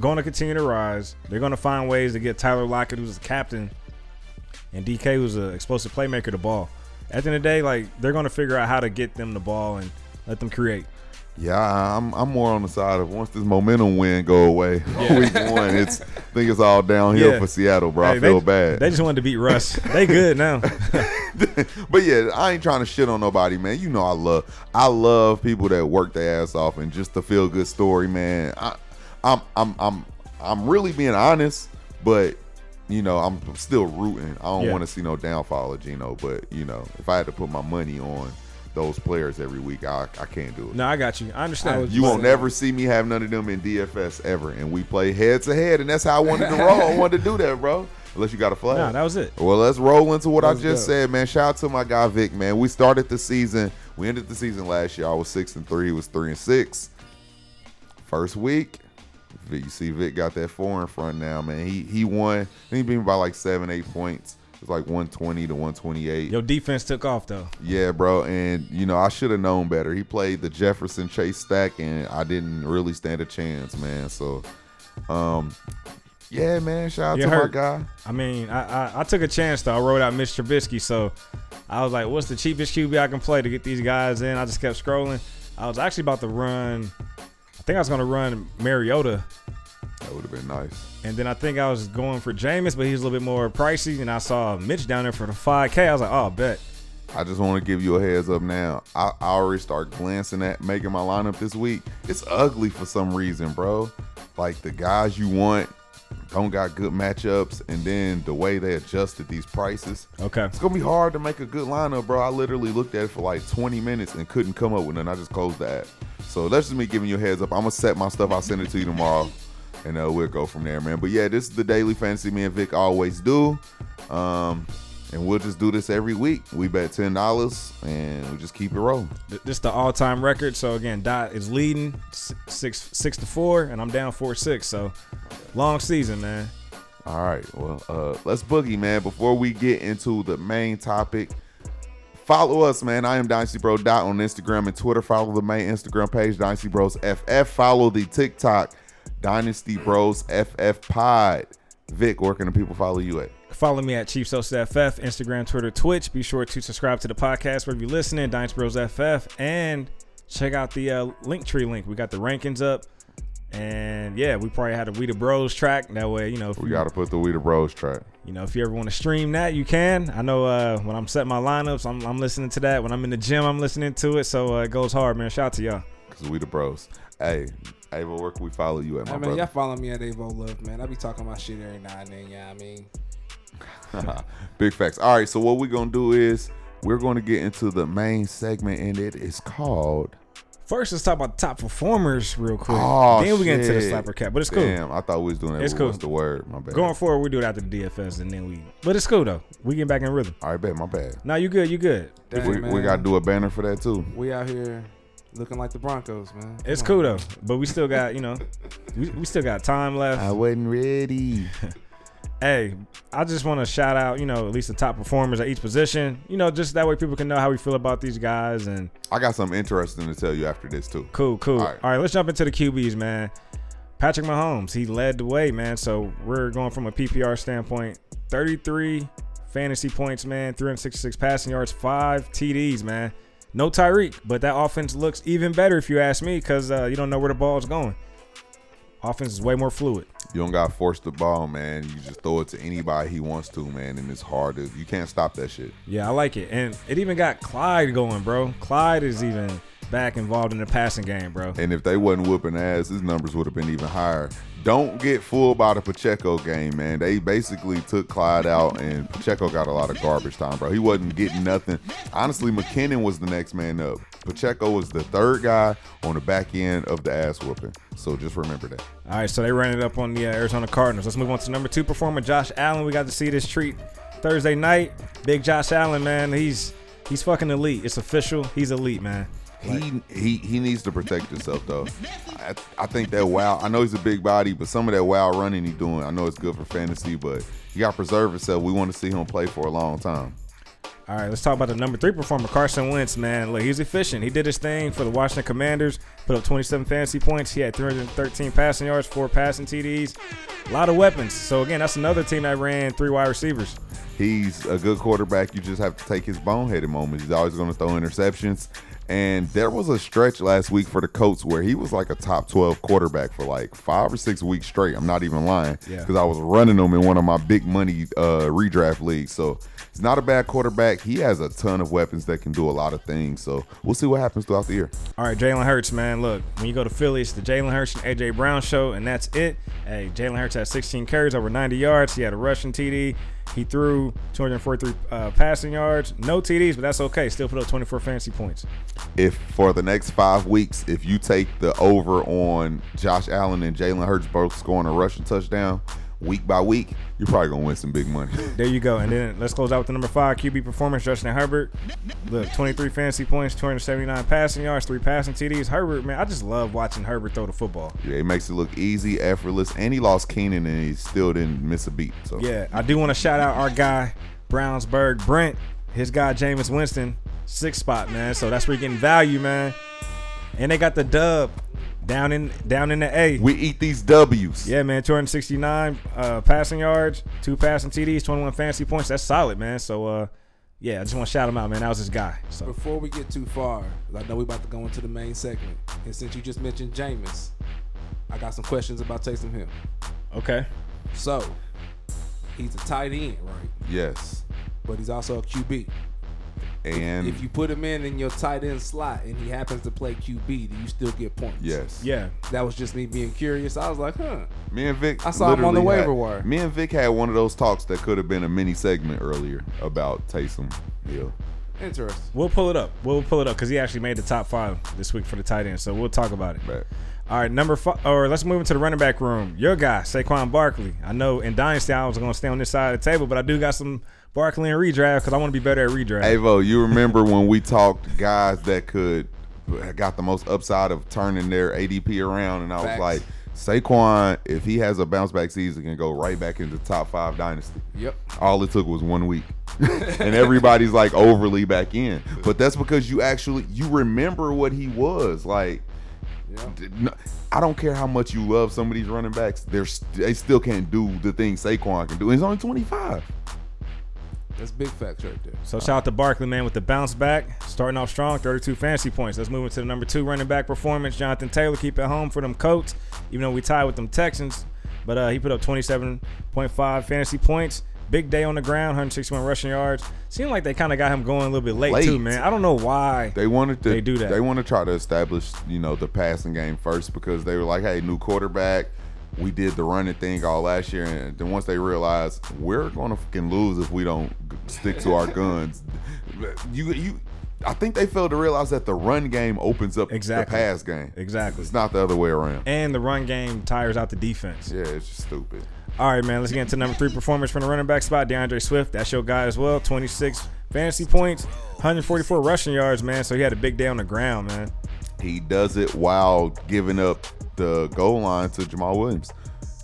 going to continue to rise. They're going to find ways to get Tyler Lockett, who's the captain, and DK, who's an explosive playmaker, the ball. At the end of the day, like they're going to figure out how to get them the ball and let them create. Yeah, I'm I'm more on the side of once this momentum win go away, week one, it's I think it's all downhill Yeah. for Seattle, bro. Hey, I feel they, bad. They just wanted to beat Russ. they good now. but yeah, I ain't trying to shit on nobody, man. You know I love I love people that work their ass off and just the feel good story, man. I, I'm I'm I'm I'm really being honest, but you know I'm still rooting. I don't Yeah. want to see no downfall of Geno, but you know if I had to put my money on those players every week, I I can't do it. no, I got you. I understand. I You won't But- never see me have none of them in DFS ever, and we play head to head, and that's how I wanted to roll. I wanted to do that, bro. Unless you got a flag. Nah, that was it. Well, let's roll into what I just go. said, man. Shout out to my guy Vic, man. We started the season. We ended the season last year. I was six and three. He was three and six. First week, Vic, you see Vic got that four in front now, man. He he won. He beat me by like seven, eight points. It was like one twenty to one twenty eight. Your defense took off though. Yeah, bro, and you know I should have known better. He played the Jefferson Chase stack, and I didn't really stand a chance, man. So, um, yeah, man, shout out You to hurt. my guy. I mean, I, I I took a chance though. I wrote out Mitch Trubisky, so I was like, "What's the cheapest QB I can play to get these guys in?" I just kept scrolling. I was actually about to run. I think I was going to run Mariota, That would have been nice. and then I think I was going for Jameis, but he's a little bit more pricey. And I saw Mitch down there for the 5K. I was like, "Oh, bet." I just want to give you a heads up now. I, I already start glancing at making my lineup this week. It's ugly for some reason, bro. Like the guys you want don't got good matchups, and then the way they adjusted these prices. Okay. It's gonna be hard to make a good lineup, bro. I literally looked at it for like 20 minutes and couldn't come up with none. I just closed the app. So that's just me giving you a heads up. I'm gonna set my stuff. I'll send it to you tomorrow, and uh, we'll go from there, man. But yeah, this is the daily fantasy me and Vic always do, um, and we'll just do this every week. We bet ten dollars, and we just keep it rolling. This is the all-time record. So again, Dot is leading six six to four, and I'm down four six. So long season, man. All right, well, uh, let's boogie, man. Before we get into the main topic, follow us, man. I am Dynasty Bro Dot on Instagram and Twitter. Follow the main Instagram page, Dynasty Bros FF. Follow the TikTok, Dynasty Bros FF Pod. Vic, where can the people follow you at? Follow me at Chief Sosa FF, Instagram, Twitter, Twitch. Be sure to subscribe to the podcast wherever you're listening, Dynasty Bros FF, and check out the uh, link tree link. We got the rankings up, and yeah, we probably had a We the Bros track. That way, you know, We got to put the We the Bros track. you know, if you ever want to stream that, you can. I know uh, when I'm setting my lineups, I'm, I'm listening to that. When I'm in the gym, I'm listening to it. So uh, it goes hard, man. Shout out to y'all. Because We the Bros. Hey, Avo, where can we follow you at, my I mean, brother? y'all follow me at Avo Love, man. I be talking my shit every now and then. Yeah, I mean, Big facts. All right, so what we're going to do is we're going to get into the main segment, and it is called... First, let's talk about the top performers real quick. Oh, then we get into the slapper cap, but it's cool. Damn, I thought we was doing that. It's cool. What's the word? My bad. Going forward, we do it after the DFS, and then we. But it's cool though. We get back in rhythm. All right, bet. My bad. Now you good. You good. we, we got to do a banner for that too. We out here looking like the Broncos, man. It's Come cool though. But we still got you know, we, we still got time left. I wasn't ready. hey, I just want to shout out you know at least the top performers at each position. You know, just that way people can know how we feel about these guys and I got something interesting to tell you after this too. cool, cool. All All right. right, let's jump into the QBs, man. Patrick Mahomes, he led the way, man. So we're going from a PPR standpoint 33 fantasy points, man, 366 passing yards, five TDs, man. No Tyreek, but that offense looks even better if you ask me, because uh, you don't know where the ball is going. Offense is way more fluid. You don't got to force the ball, man. You just throw it to anybody he wants to, man. And it's hard to. You can't stop that shit. Yeah, I like it, and it even got Clyde going, bro. Clyde is even back involved in the passing game, bro. And if they wasn't whooping ass, his numbers would have been even higher. Don't get fooled by the Pacheco game, man. They basically took Clyde out, and Pacheco got a lot of garbage time, bro. He wasn't getting nothing. Honestly, McKinnon was the next man up. Pacheco was the third guy on the back end of the ass whooping. So just remember that. All right, so they ran it up on the uh, Arizona Cardinals. Let's move on to number two performer, Josh Allen. We got to see this treat Thursday night. Big Josh Allen, man. He's he's fucking elite. It's official. He's elite, man. He he he needs to protect himself though. I, I think that wow. I know he's a big body, but some of that wild running he's doing, I know it's good for fantasy, but he got to preserve himself. We want to see him play for a long time. All right, let's talk about the number three performer, Carson Wentz. Man, look, he's efficient. He did his thing for the Washington Commanders. Put up 27 fantasy points. He had 313 passing yards, four passing TDs, a lot of weapons. So again, that's another team that ran three wide receivers. He's a good quarterback. You just have to take his boneheaded moments. He's always going to throw interceptions. And there was a stretch last week for the Colts where he was like a top 12 quarterback for like five or six weeks straight. I'm not even lying Yeah. because I was running him in one of my big money uh, redraft leagues. So he's not a bad quarterback. He has a ton of weapons that can do a lot of things. So we'll see what happens throughout the year. All right, Jalen Hurts, man. Look, when you go to Philly, it's the Jalen Hurts and AJ Brown show, and that's it. Hey, Jalen Hurts had 16 carries, over 90 yards. He had a rushing TD. He threw 243 uh, passing yards, no TDs, but that's okay. Still put up 24 fantasy points. If for the next five weeks, if you take the over on Josh Allen and Jalen Hurts both scoring a rushing touchdown week by week, you're probably gonna win some big money. There you go. And then let's close out with the number five QB performance, Justin Herbert. Look, 23 fantasy points, 279 passing yards, three passing TDs. Herbert, man, I just love watching Herbert throw the football. Yeah, it makes it look easy, effortless, and he lost Keenan and he still didn't miss a beat. So Yeah, I do want to shout out our guy, Brownsburg Brent, his guy, Jameis Winston, six spot, man. So that's where you're getting value, man. And they got the dub down in down in the A. we eat these W's. Yeah, man, 269 uh, passing yards, two passing TDs, 21 fantasy points. That's solid, man. So, uh, yeah, I just want to shout him out, man. That was his guy. So, Before we get too far, I know we about to go into the main segment, and since you just mentioned Jameis, I got some questions about Taysom Hill. okay. So, he's a tight end, right? Yes. But he's also a QB. And if you put him in in your tight end slot and he happens to play QB, do you still get points? yes. Yeah. That was just me being curious. I was like, huh. Me and Vic I saw him on the literally waiver had- wire. Me and Vic had one of those talks that could have been a mini segment earlier about Taysom Hill. Interesting. We'll pull it up. We'll pull it up because he actually made the top five this week for the tight end. So we'll talk about it. But All right, number five, or let's move into the running back room. Your guy, Saquon Barkley. I know in Dynasty I was going to stay on this side of the table, but I do got some Barkley in redraft because I want to be better at redraft. Avo, you remember when we talked guys that could got the most upside of turning their ADP around, and I was Facts. like, Saquon, if he has a bounce back season, can go right back into top five dynasty. Yep. All it took was one week, and everybody's like overly back in. But that's because you actually you remember what he was like. Yeah. I don't care how much you love some of these running backs. They're st- they still can't do the things Saquon can do. He's only 25. That's big facts right there. So shout out to Barkley, man, with the bounce back, starting off strong, 32 fantasy points. Let's move into the number two running back performance. Jonathan Taylor keep it home for them Colts, even though we tied with them Texans. But uh, he put up 27.5 fantasy points. Big day on the ground, 161 rushing yards. Seemed like they kind of got him going a little bit late, Late. too, man. I don't know why. They wanted to They do that. They want to try to establish, you know, the passing game first because they were like, hey, new quarterback. We did the running thing all last year, and then once they realized we're gonna fucking lose if we don't stick to our guns, you you, I think they failed to realize that the run game opens up Exactly. the pass game. Exactly. It's not the other way around. And the run game tires out the defense. Yeah, it's just stupid. All right, man. Let's get into number three performance from the running back spot. D'Andre Swift, that's your guy as well. 26 fantasy points, 144 rushing yards, man. So he had a big day on the ground, man. He does it while giving up the goal line to Jamaal Williams.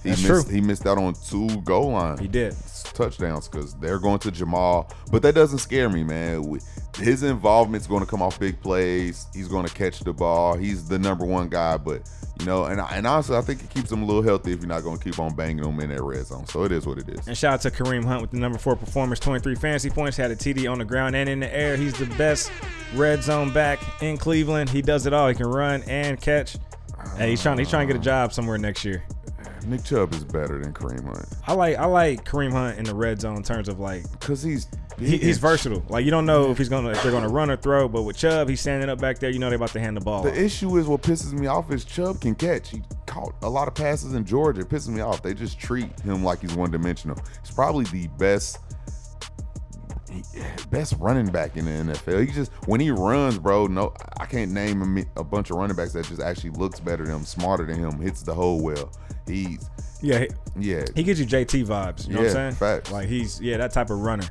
He That's missed true. he missed out on two goal line He did. touchdowns because they're going to Jamaal. But that doesn't scare me, man. His involvement's going to come off big plays. He's going to catch the ball. He's the number one guy. But you know, and and honestly, I think it keeps him a little healthy if you're not going to keep on banging him in that red zone. So it is what it is. And shout out to Kareem Hunt with the number four performance, 23 fantasy points, had a TD on the ground and in the air. He's the best red zone back in Cleveland. He does it all. He can run and catch. Hey, he's trying. He's trying to get a job somewhere next year. Nick Chubb is better than Kareem Hunt I like. I like Kareem Hunt in the red zone in terms of like because he's he, he's versatile. Like you don't know if he's gonna if they're gonna run or throw, but with Chubb, he's standing up back there. You know they're about to hand the ball. off. The issue is what pisses me off is Chubb can catch. He caught a lot of passes in Georgia. It pisses me off. They just treat him like he's one dimensional. He's probably the best best running back in the NFL. He just when he runs, bro. No, I can't name a, a bunch of running backs that just actually looks better than him, smarter than him, hits the hole well. He's yeah, he, yeah. he gives you JT vibes. You know what I'm saying? facts. Like he's yeah that type of runner.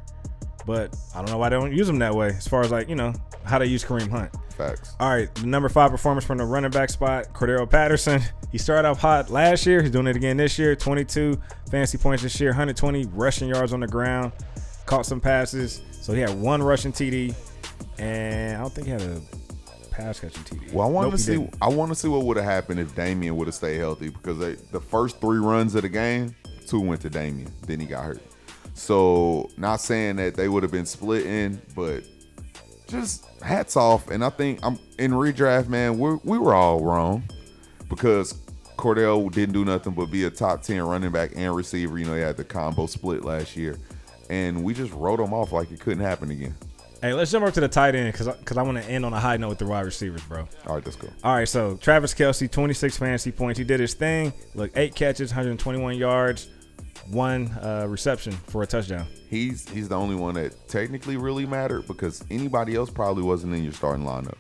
But I don't know why they don't use him that way. As far as like you know how they use Kareem Hunt. Facts. All right, the number five performance from the running back spot, Cordero Patterson. He started off hot last year. He's doing it again this year. 22 fantasy points this year, 120 rushing yards on the ground, caught some passes. So he had one rushing TD, and I don't think he had a pass catching TD. Well, I want Nope, to see. didn't. I want to see what would have happened if Damien would have stayed healthy because they, the first three runs of the game, two went to Damien. Then he got hurt. So, not saying that they would have been splitting, but just hats off. And I think I'm in redraft, man. We we were all wrong because Cordell didn't do nothing but be a top ten running back and receiver. You know, he had the combo split last year, and we just wrote them off like it couldn't happen again. Hey, let's jump over to the tight end because because I want to end on a high note with the wide receivers, bro. All right, let's go. All right, so Travis Kelce, 26 fantasy points. He did his thing. Look, eight catches, 121 yards, one uh, reception for a touchdown. He's he's the only one that technically really mattered because anybody else probably wasn't in your starting lineup.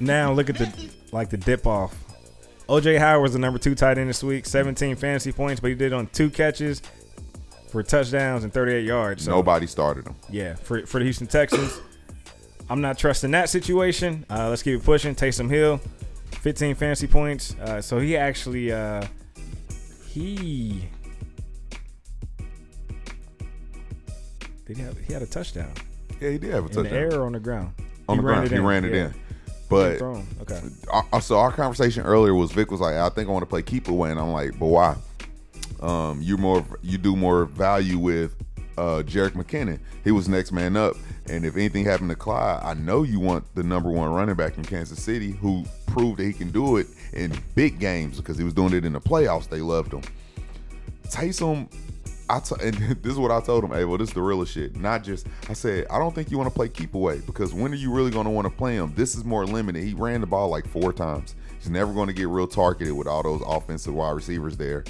Now look at the like the dip off. OJ Howard was the number two tight end this week, 17 fantasy points, but he did on two catches for touchdowns and 38 yards. So Nobody started him. yeah, for for the Houston Texans, I'm not trusting that situation. Uh, let's keep it pushing. Taysom Hill, 15 fantasy points. Uh, so he actually uh, he did he have he had a touchdown Yeah, he did have a in the touchdown air or on the ground. on He the ground. He in, ran it yeah. in, but. Okay. so our conversation earlier was Vic was like, I think I want to play keep away, and I'm like, but why? Um, you more you do more value with uh Jerick McKinnon. He was next man up, and if anything happened to Clyde, I know you want the number one running back in Kansas City who proved that he can do it in big games because he was doing it in the playoffs. They loved him. Taysom, I t- and this is what I told him. Hey, well, this is the real shit. Not just I said I don't think you want to play keep away because when are you really going to want to play him? This is more limited. He ran the ball like four times. He's never going to get real targeted with all those offensive wide receivers there.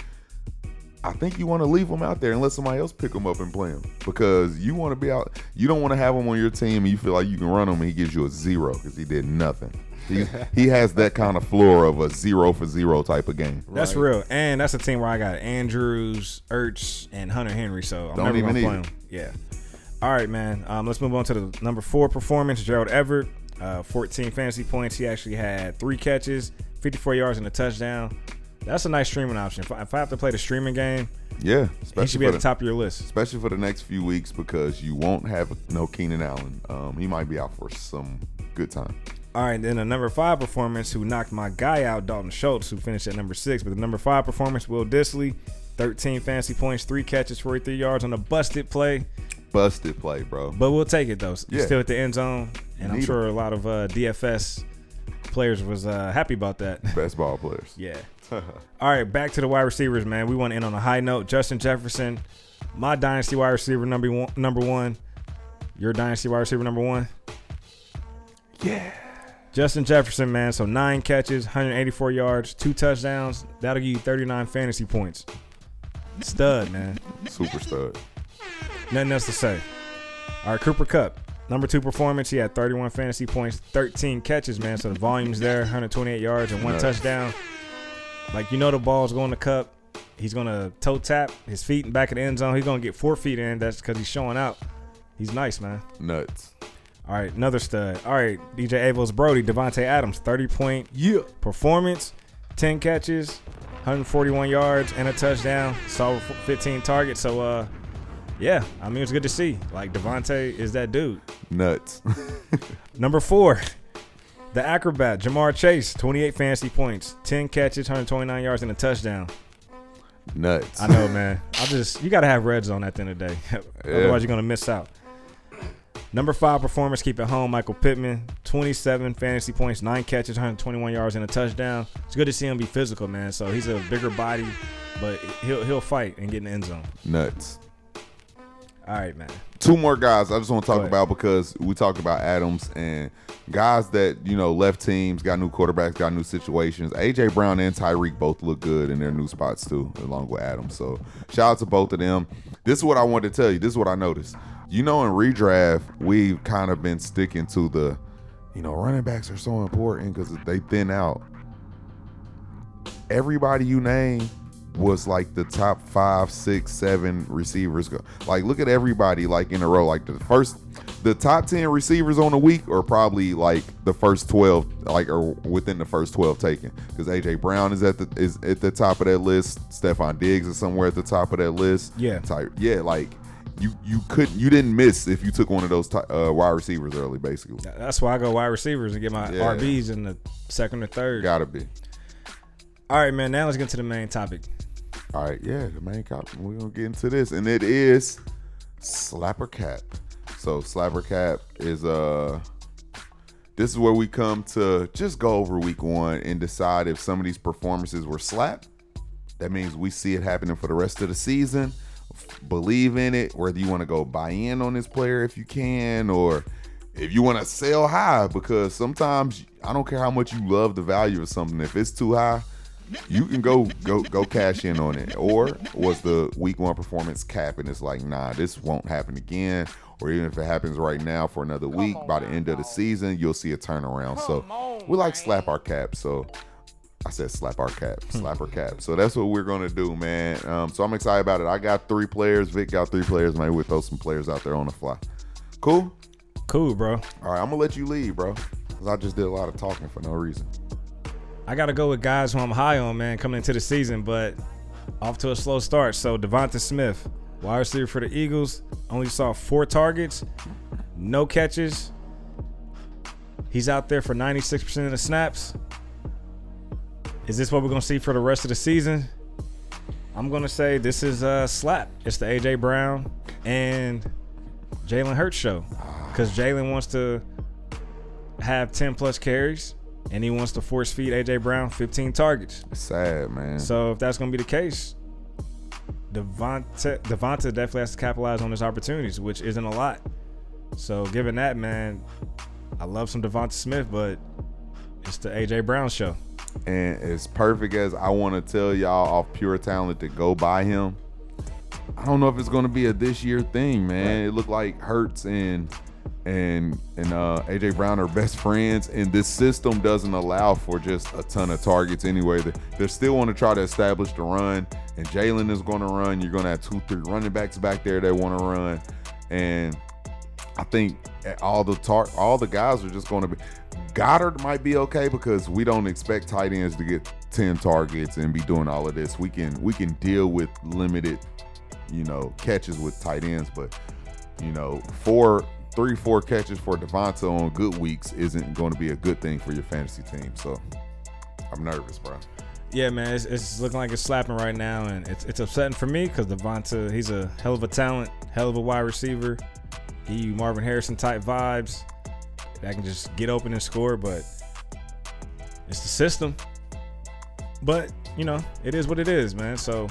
I think you want to leave them out there and let somebody else pick them up and play them because you want to be out. You don't want to have him on your team and you feel like you can run him and he gives you a zero because he did nothing. He he has that kind of floor of a zero for zero type of game. That's real, and that's a team where I got Andrews, Ertz, and Hunter Henry. So I'm Don't never even gonna play it. him. Yeah. All right, man. Um, let's move on to the number four performance. Gerald Everett, uh, 14 fantasy points. He actually had three catches, 54 yards, and a touchdown. That's a nice streaming option. If I, if I have to play the streaming game, Yeah, he should be at the the- top of your list. especially for the next few weeks because you won't have no Keenan Allen. Um, he might be out for some good time. All right, then a number five performance who knocked my guy out, Dalton Schultz, who finished at number six. But the number five performance, Will Dissly, 13 fantasy points, three catches, 43 yards on a busted play. Busted play, bro. But we'll take it though. Yeah. still at the end zone, and I'm Need sure a lot of uh, DFS players was uh, happy about that. Best ball players. yeah. All right, back to the wide receivers, man. We want to end on a high note. Justin Jefferson, my dynasty wide receiver number one. Number one. Your dynasty wide receiver number one. Yeah. Justin Jefferson, man. So nine catches, 184 yards, two touchdowns. That'll give you 39 fantasy points. Stud, man. Super stud. Nothing else to say. All right, Cooper Kupp. Number two performance. He had 31 fantasy points, 13 catches, man. So the volume's there, 128 yards and one touchdown. Like you know, the ball's going to Kupp. He's gonna toe tap his feet in back of the end zone. He's gonna get four feet in. That's because he's showing out. He's nice, man. Nuts. All right, another stud. All right, DJ Avils Brody, Davante Adams, 30 point Yeah. performance, 10 catches, 141 yards and a touchdown. Saw 15 targets. So, uh, yeah, I mean, it's good to see. Like, Davante is that dude. Nuts. Number four, the acrobat, Ja'Marr Chase, 28 fantasy points, 10 catches, 129 yards, and a touchdown. Nuts. I know, man. I just you got to have red zone at the end of the day. Otherwise, you're gonna miss out. Number five performance, keep it home. Michael Pittman, 27 fantasy points, nine catches, 121 yards, and a touchdown. It's good to see him be physical, man. So he's a bigger body, but he'll he'll fight and get in the end zone. Nuts. All right, man. Two more guys I just want to talk about because we talked about Adams and guys that, you know, left teams, got new quarterbacks, got new situations. AJ Brown and Tyreek both look good in their new spots too, along with Adams. So shout out to both of them. This is what I wanted to tell you. This is what I noticed. You know, in redraft, we've kind of been sticking to the, you know, running backs are so important because they thin out. Everybody you name was like the top five, six, seven receivers. Like, look at everybody like in a row. Like the first, the top ten receivers on the week are probably like the first twelve, like or within the first twelve taken. Because AJ Brown is at the is at the top of that list. Stefon Diggs is somewhere at the top of that list. Yeah. Ty- yeah, like. You, you couldn't you didn't miss if you took one of those ti- uh, wide receivers early basically That's why I go wide receivers and get my Yeah. RBs in the second or third. gotta be All right, man. Now let's get to the main topic. All right, yeah, the main cop. We're gonna get into this, and it is slapper cap. So slapper cap is uh, this is where we come to just go over week one and decide if some of these performances were slap. That means we see it happening for the rest of the season. Believe in it. Whether you want to go buy in on this player if you can, or if you want to sell high, because sometimes I don't care how much you love the value of something. If it's too high, you can go go go cash in on it. Or was the week one performance cap and it's like, nah, this won't happen again. Or even if it happens right now for another week, by the end of the season, you'll see a turnaround. So we like slap our cap. So I said slap our cap, slap our cap. So that's what we're gonna do, man. Um, so I'm excited about it. I got three players. Vic got three players. Maybe we'll throw some players out there on the fly. Cool. Cool, bro. All right, I'm gonna let you leave, bro. Cause I just did a lot of talking for no reason. I got to go with guys who I'm high on, man, coming into the season, but off to a slow start. So Devonta Smith, wide receiver for the Eagles, only saw four targets, no catches. He's out there for 96% of the snaps. Is this what we're gonna see for the rest of the season? I'm gonna say this is a slap. It's the AJ Brown and Jalen Hurts show, because Jalen wants to have 10 plus carries and he wants to force feed AJ Brown 15 targets. Sad, man. So if that's gonna be the case, Devonta Devonta definitely has to capitalize on his opportunities, which isn't a lot. So given that, man, I love some Devonta Smith, but it's the AJ Brown show. and as perfect as I want to tell y'all off pure talent to go buy him, I don't know if it's going to be a this year thing, man. It looked like Hurts and and and uh, AJ Brown are best friends, and this system doesn't allow for just a ton of targets anyway. They, they still want to try to establish the run, and Jalen is going to run. You're going to have two, three running backs back there that want to run, and I think all the tar- all the guys are just going to be. Goedert might be okay because we don't expect tight ends to get ten targets and be doing all of this. We can we can deal with limited, you know, catches with tight ends, but you know, four, three, four catches for Devonta on good weeks isn't going to be a good thing for your fantasy team. So I'm nervous, bro. Yeah, man, it's, it's looking like it's slapping right now, and it's it's upsetting for me because Devonta, he's a hell of a talent, hell of a wide receiver. He Marvin Harrison type vibes that can just get open and score, but it's the system. But you know, it is what it is, man. So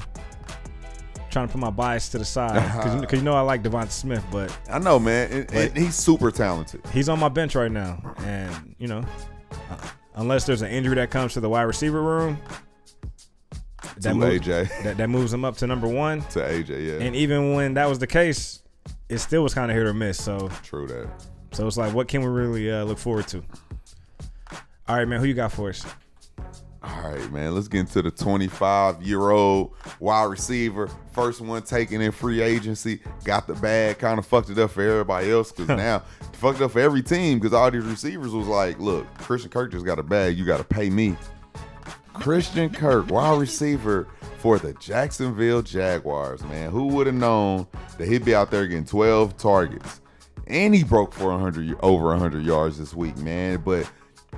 trying to put my bias to the side because you know I like Devonta Smith, but I know, man, and, and he's super talented. he's on my bench right now, and you know, uh, unless there's an injury that comes to the wide receiver room, that, move- AJ, that that moves him up to number one. to AJ, yeah, And even when that was the case, it still was kind of hit or miss. So true that. so it's like, what can we really uh, look forward to? All right, man, who you got for us? All right, man. Let's get into the 25 year old wide receiver. First one taken in free agency. Got the bag. Kind of fucked it up for everybody else because now fucked up for every team because all these receivers was like, look, Christian Kirk just got a bag. You got to pay me. Christian Kirk, wide receiver for the Jacksonville Jaguars, man. Who would have known that he'd be out there getting 12 targets? And he broke for 100 over 100 yards this week, man. But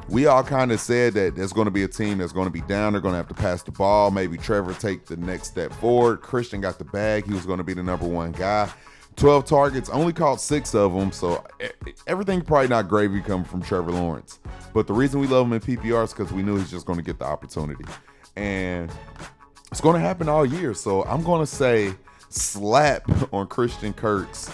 we all kind of said that there's going to be a team that's going to be down. They're going to have to pass the ball. Maybe Trevor take the next step forward. Christian got the bag. He was going to be the number one guy. 12 targets, only caught six of them. So everything probably not gravy coming from Trevor Lawrence. But the reason we love him in PPR is because we knew he's just going to get the opportunity. And it's going to happen all year. So I'm going to say slap on Christian Kirk's.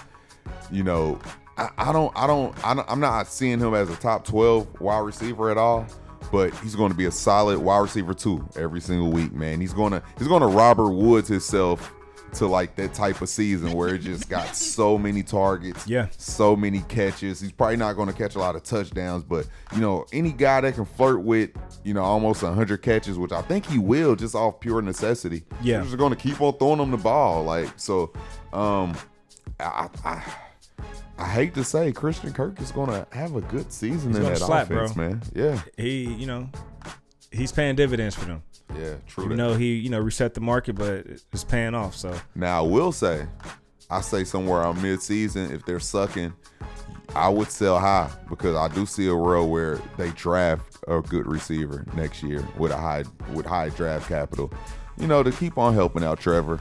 You know, I, I don't, I don't, I don't, I'm not seeing him as a top 12 wide receiver at all. But he's going to be a solid wide receiver too every single week, man. He's going to, he's going to Robert Woods himself to like that type of season where it just got so many targets, Yeah. so many catches. He's probably not going to catch a lot of touchdowns, but you know, any guy that can flirt with, you know, almost 100 catches, which I think he will just off pure necessity. Yeah. He's just going to keep on throwing him the ball. Like, so, um, I, I, I hate to say Christian Kirk is going to have a good season in that slap, offense, bro. man. Yeah. He, you know, he's paying dividends for them. Yeah, true. That. though he, you know, reset the market, but it's paying off. So Now I will say, I say somewhere on mid-season if they're sucking, I would sell high because I do see a world where they draft a good receiver next year with a high with high draft capital, you know, to keep on helping out Trevor.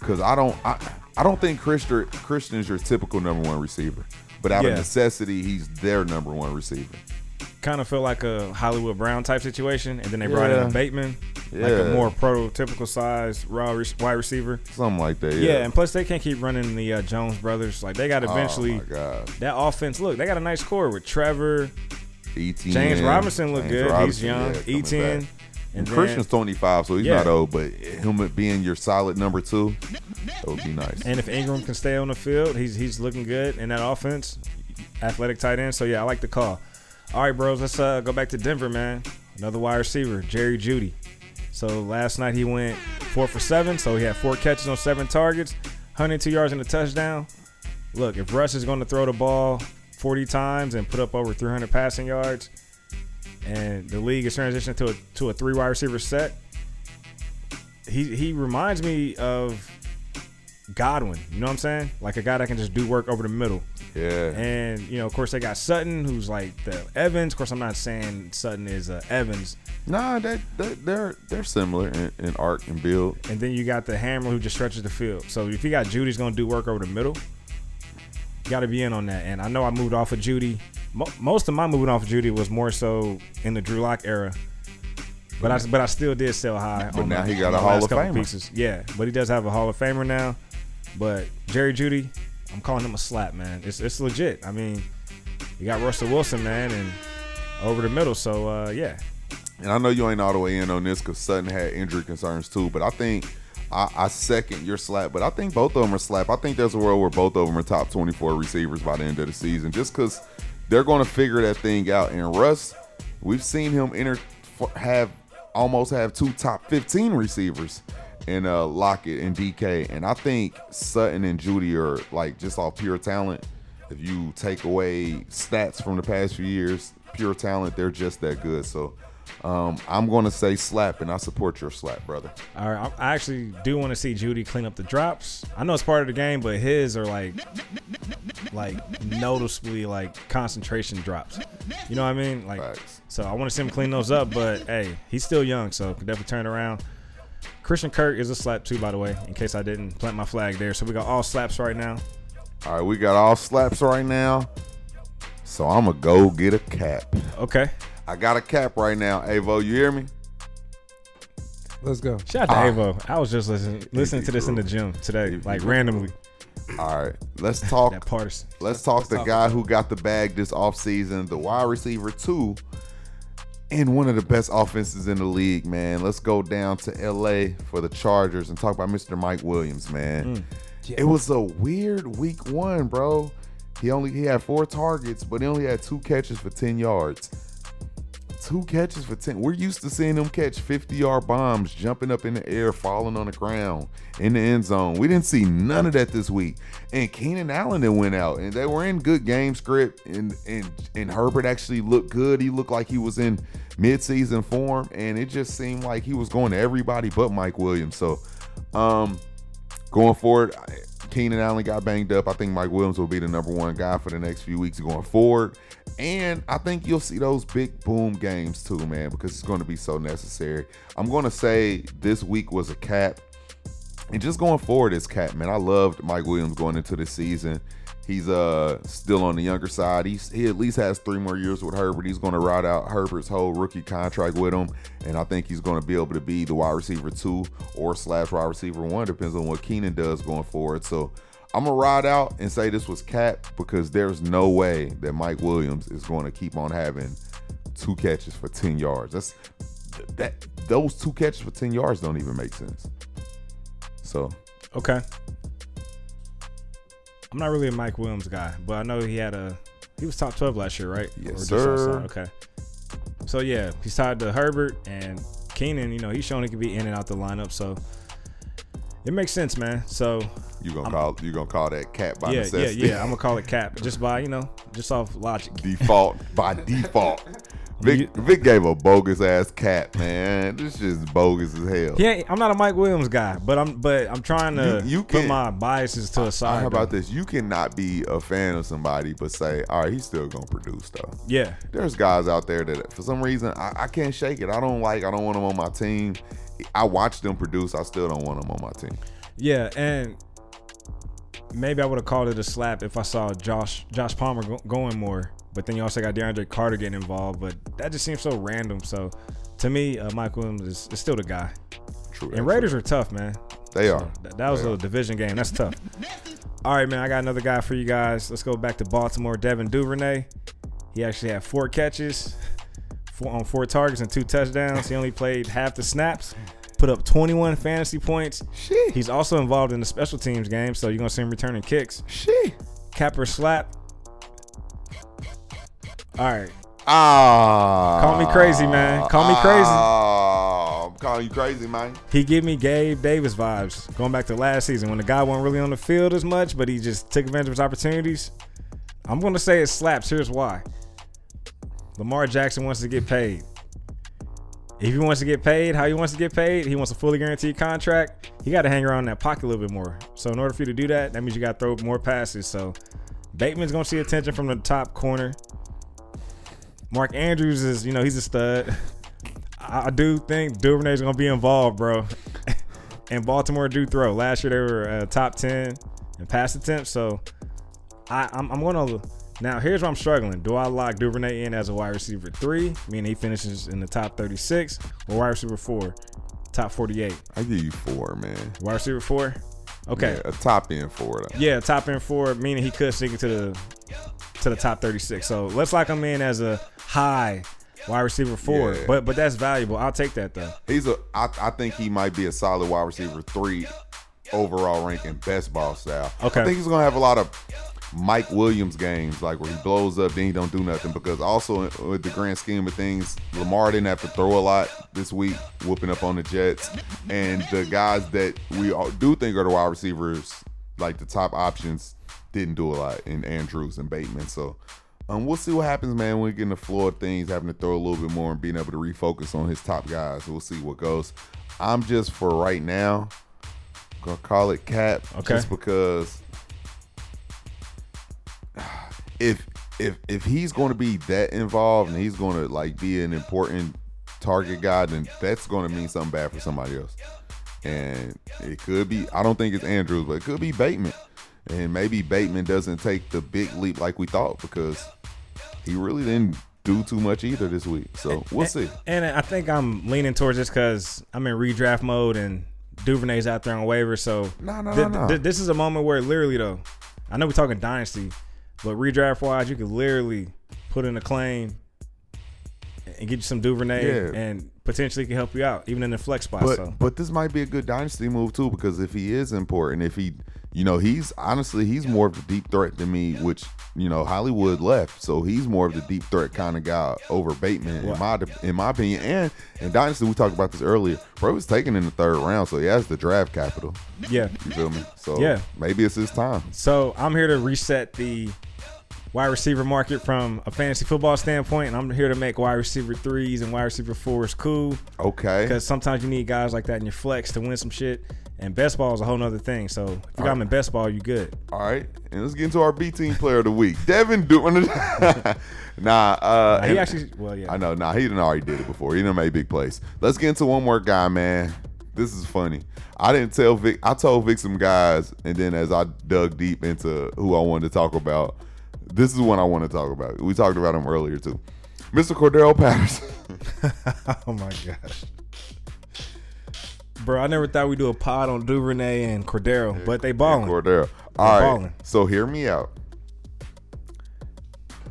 Because I don't I, I don't think Christian Christian is your typical number one receiver, but out Yeah. of necessity, he's their number one receiver. kind of feel like a Hollywood Brown type situation, and then they brought in Yeah. a Bateman, like Yeah. a more prototypical size raw wide receiver. Something like that. Yeah. Yeah. and plus they can't keep running the uh, Jones brothers. Like they got eventually Oh my God. that offense. Look, they got a nice core with Trevor, ETN, James Robinson. Look James good. He's young. yeah, Etn. And Christian's 25, so he's Yeah. not old, but him being your solid number two, that would be nice. And if Engram can stay on the field, he's he's looking good in that offense. Athletic tight end. So yeah, I like the call. All right, bros, let's uh, go back to Denver, man. Another wide receiver, Jerry Jeudy. So last night he went four for seven. So he had four catches on seven targets, 102 yards and a touchdown. Look, if Russ is going to throw the ball 40 times and put up over 300 passing yards, and the league is transitioning to a to a three wide receiver set, he he reminds me of Godwin. You know what I'm saying? Like a guy that can just do work over the middle. yeah. And you know, of course, they got Sutton, who's like the Evans. Of course, I'm not saying Sutton is uh, Evans. Nah, that, that they're they're similar in, in art and build. And then you got the Hammer, who just stretches the field. So if you got Jeudy's gonna do work over the middle, got to be in on that. And I know I moved off of Jeudy. Mo- most of my moving off of Jeudy was more so in the Drew Lock era. But I but I still did sell high. But on now the- he got a Hall of Famer. Pieces. Yeah, but he does have a Hall of Famer now. But Jerry Jeudy, I'm calling him a slap, man. It's it's legit. I mean, you got Russell Wilson, man, and over the middle. So uh, yeah, And I know you ain't all the way in on this because Sutton had injury concerns too. But I think I, I second your slap. But I think both of them are slap. I think there's a world where both of them are top 24 receivers by the end of the season, just because they're going to figure that thing out. And Russ, we've seen him enter have almost have two top 15 receivers in uh, Lockett and DK. And I think Sutton and Jeudy are like just off pure talent. If you take away stats from the past few years, pure talent, they're just that good. So um, I'm going to say slap, and I support your slap, brother. All right, I actually do want to see Jeudy clean up the drops. I know it's part of the game, but his are like, like noticeably like concentration drops. You know what I mean? Like, Facts. so I want to see him clean those up. But hey, he's still young, so can definitely turn around. Christian Kirk is a slap too, by the way, in case I didn't plant my flag there. So we got all slaps right now. All right, we got all slaps right now. So I'm going to go get a cap. Okay, I got a cap right now. Avo, you hear me? Let's go. shout out to Ah. Avo. I was just listening listening to this in the gym today, He- like he- randomly. All right, let's talk. That partisan. Let's talk the talk guy who got the bag this offseason, the wide receiver two, and one of the best offenses in the league, man. Let's go down to LA for the Chargers and talk about Mr. Mike Williams, man. It was a weird week one, bro. He only he had four targets, but he only had two catches for 10 yards. Two catches for 10. We're used to seeing them catch 50 yard bombs, jumping up in the air, falling on the ground in the end zone. We didn't see none of that this week. And Keenan Allen then went out, and they were in good game script. And, and, and Herbert actually looked good. He looked like he was in midseason form, and it just seemed like he was going to everybody but Mike Williams. So, um, going forward, Keenan Allen got banged up. I think Mike Williams will be the number one guy for the next few weeks going forward. And I think you'll see those big boom games too, man, because it's going to be so necessary. I'm going to say this week was a cap. And just going forward, it's cap, man. I loved Mike Williams going into the season. He's uh still on the younger side. He's he at least has three more years with Herbert. He's going to ride out Herbert's whole rookie contract with him, and I think he's going to be able to be the wide receiver two or slash wide receiver one. Depends on what Keenan does going forward. So I'm gonna ride out and say this was cap because there's no way that Mike Williams is going to keep on having two catches for 10 yards. That's that those two catches for 10 yards don't even make sense. So Okay. I'm not really a Mike Williams guy, but I know he had a he was top 12 last year, right? Yes, sir. Okay. So yeah, he's tied to Herbert and Keenan. You know, he's shown he can be in and out the lineup, so it makes sense, man. So you gonna call you gonna call that cap by yeah, yeah, necessity? yeah. I'm gonna call it cap just by you know just off logic. default by default. Vic, Vic gave a bogus ass cap, man. This is bogus as hell. Yeah, I'm not a Mike Williams guy, but I'm but I'm trying to You- you put can- my biases to a side. How about though. this? You cannot be a fan of somebody but say, all right, he's still gonna produce though. Yeah, There's guys out there that for some reason I, I can't shake it. I don't like. I don't want them on my team. I watch them produce. I still don't want them on my team. yeah, and maybe I would have called it a slap if I saw Josh Josh Palmer go, going more. But then you also got DeAndre Carter getting involved. But that just seems so random. So to me, uh, Mike Williams is, is still the guy. True. And Raiders are tough, man. They So are. that, that was They a are. division game. That's tough. All right, man. I got another guy for you guys. Let's go back to Baltimore. Devin Duvernay. He actually had four catches, four on four targets and two touchdowns. He only played half the snaps. Put up 21 fantasy points. Shit. He's also involved in the special teams game, so you're gonna see him returning kicks. Shit. Capper slap. All right. Ah. Call me crazy, man. Call me crazy. Ah, I'm calling you crazy, man. He give me Gabe Davis vibes. Going back to last season when the guy wasn't really on the field as much, but he just took advantage of his opportunities. I'm gonna say it slaps. Here's why. Lamar Jackson wants to get paid. If he wants to get paid, how he wants to get paid, he wants a fully guaranteed contract. He got to hang around that pocket a little bit more. So in order for you to do that, that means you got to throw more passes. So Bateman's gonna see attention from the top corner. Mark Andrews is, you know, he's a stud. I I do think Duvernay's gonna be involved, bro. and Baltimore do throw. Last year they were uh, top ten in pass attempts, so I, I'm, I'm gonna. Now here's where I'm struggling. Do I lock Duvernay in as a wide receiver three, meaning he finishes in the top 36, or wide receiver four, top 48? I give you four, man. Wide receiver four. Okay. Yeah, a top end four though. Yeah, top end four, meaning he could sneak into the to the top 36. So let's lock him in as a high wide receiver four. Yeah. But but that's valuable. I'll take that though. He's a. I, I think he might be a solid wide receiver three overall ranking best ball style. Okay. I think he's gonna have a lot of Mike Williams games, like where he blows up, then he don't do nothing. Because also with the grand scheme of things, Lamar didn't have to throw a lot this week, whooping up on the Jets, and the guys that we all do think are the wide receivers, like the top options, didn't do a lot in Andrews and Bateman. So. Um, we'll see what happens, man. When we get in the floor of things, having to throw a little bit more and being able to refocus on his top guys. We'll see what goes. I'm just for right now gonna call it cap, Okay. just because if if if he's going to be that involved and he's going to like be an important target guy, then that's going to mean something bad for somebody else. And it could be I don't think it's Andrews, but it could be Bateman. And maybe Bateman doesn't take the big leap like we thought because he really didn't do too much either this week. So we'll see. And I think I'm leaning towards this because I'm in redraft mode and Duvernay's out there on waivers. So No, no, thi- no, no. thi- this is a moment where literally though, I know we're talking dynasty, but redraft wise, you could literally put in a claim and get you some Duvernay Yeah. and potentially can help you out even in the flex spot. But so but this might be a good dynasty move too because if he is important, if he you know, he's honestly he's more of a deep threat than me, which you know Hollywood left, so he's more of the deep threat kind of guy over Bateman in my in my opinion. And in Dynasty, we talked about this earlier. Bro was taken in the third round, so he has the draft capital. Yeah. You feel me? So Yeah. maybe it's his time. So I'm here to reset the wide receiver market from a fantasy football standpoint, and I'm here to make wide receiver threes and wide receiver fours cool. Okay. Because sometimes you need guys like that in your flex to win some shit. And best ball is a whole nother thing. So if you got them in best ball, you good. All right, and let's get into our B team player of the week, Devin doing it. nah, uh, He actually, well, yeah. I know. Nah, he done already did it before. He done made big plays. Let's get into one more guy, man. This is funny. I didn't tell Vic. I told Vic some guys, and then as I dug deep into who I wanted to talk about, this is one I want to talk about. We talked about him earlier too, Mr. Cordero Patterson. oh my gosh. Bro, I never thought we'd do a pod on Duvernay and Cordero, but they balling. Cordero. All right. balling. So hear me out.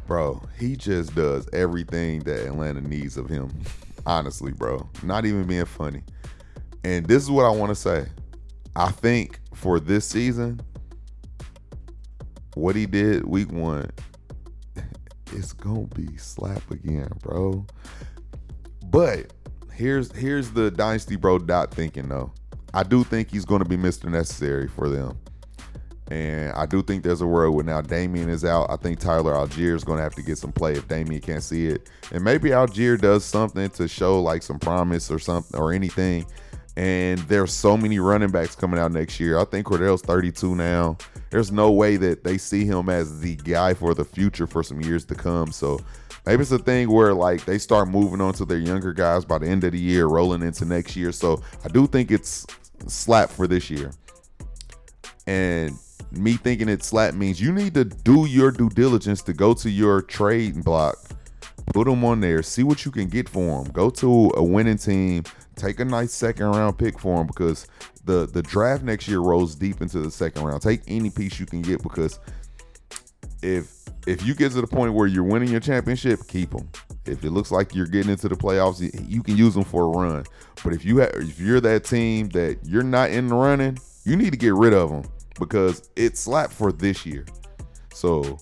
Bro, he just does everything that Atlanta needs of him. Honestly, bro. Not even being funny. And this is what I want to say. I think for this season, what he did week one, it's gonna be slap again, bro. But here's here's the dynasty bro dot thinking though. I do think he's gonna be Mr. Necessary for them. And I do think there's a world where now Damien is out. I think Tyler Allgeier is going to have to get some play if Damien can't see it. And maybe Algier does something to show like some promise or something or anything. And there's so many running backs coming out next year. I think Cordell's 32 now. There's no way that they see him as the guy for the future for some years to come. So maybe it's a thing where like they start moving on to their younger guys by the end of the year, rolling into next year. So I do think it's slap for this year. And me thinking it slap means you need to do your due diligence to go to your trade block, put them on there, see what you can get for them. Go to a winning team, take a nice second round pick for him because the the draft next year rolls deep into the second round. Take any piece you can get because if if you get to the point where you're winning your championship, keep them. If it looks like you're getting into the playoffs, you- can use them for a run. But if you have, if you're that team that you're not in the running, you need to get rid of them because it's slap for this year. So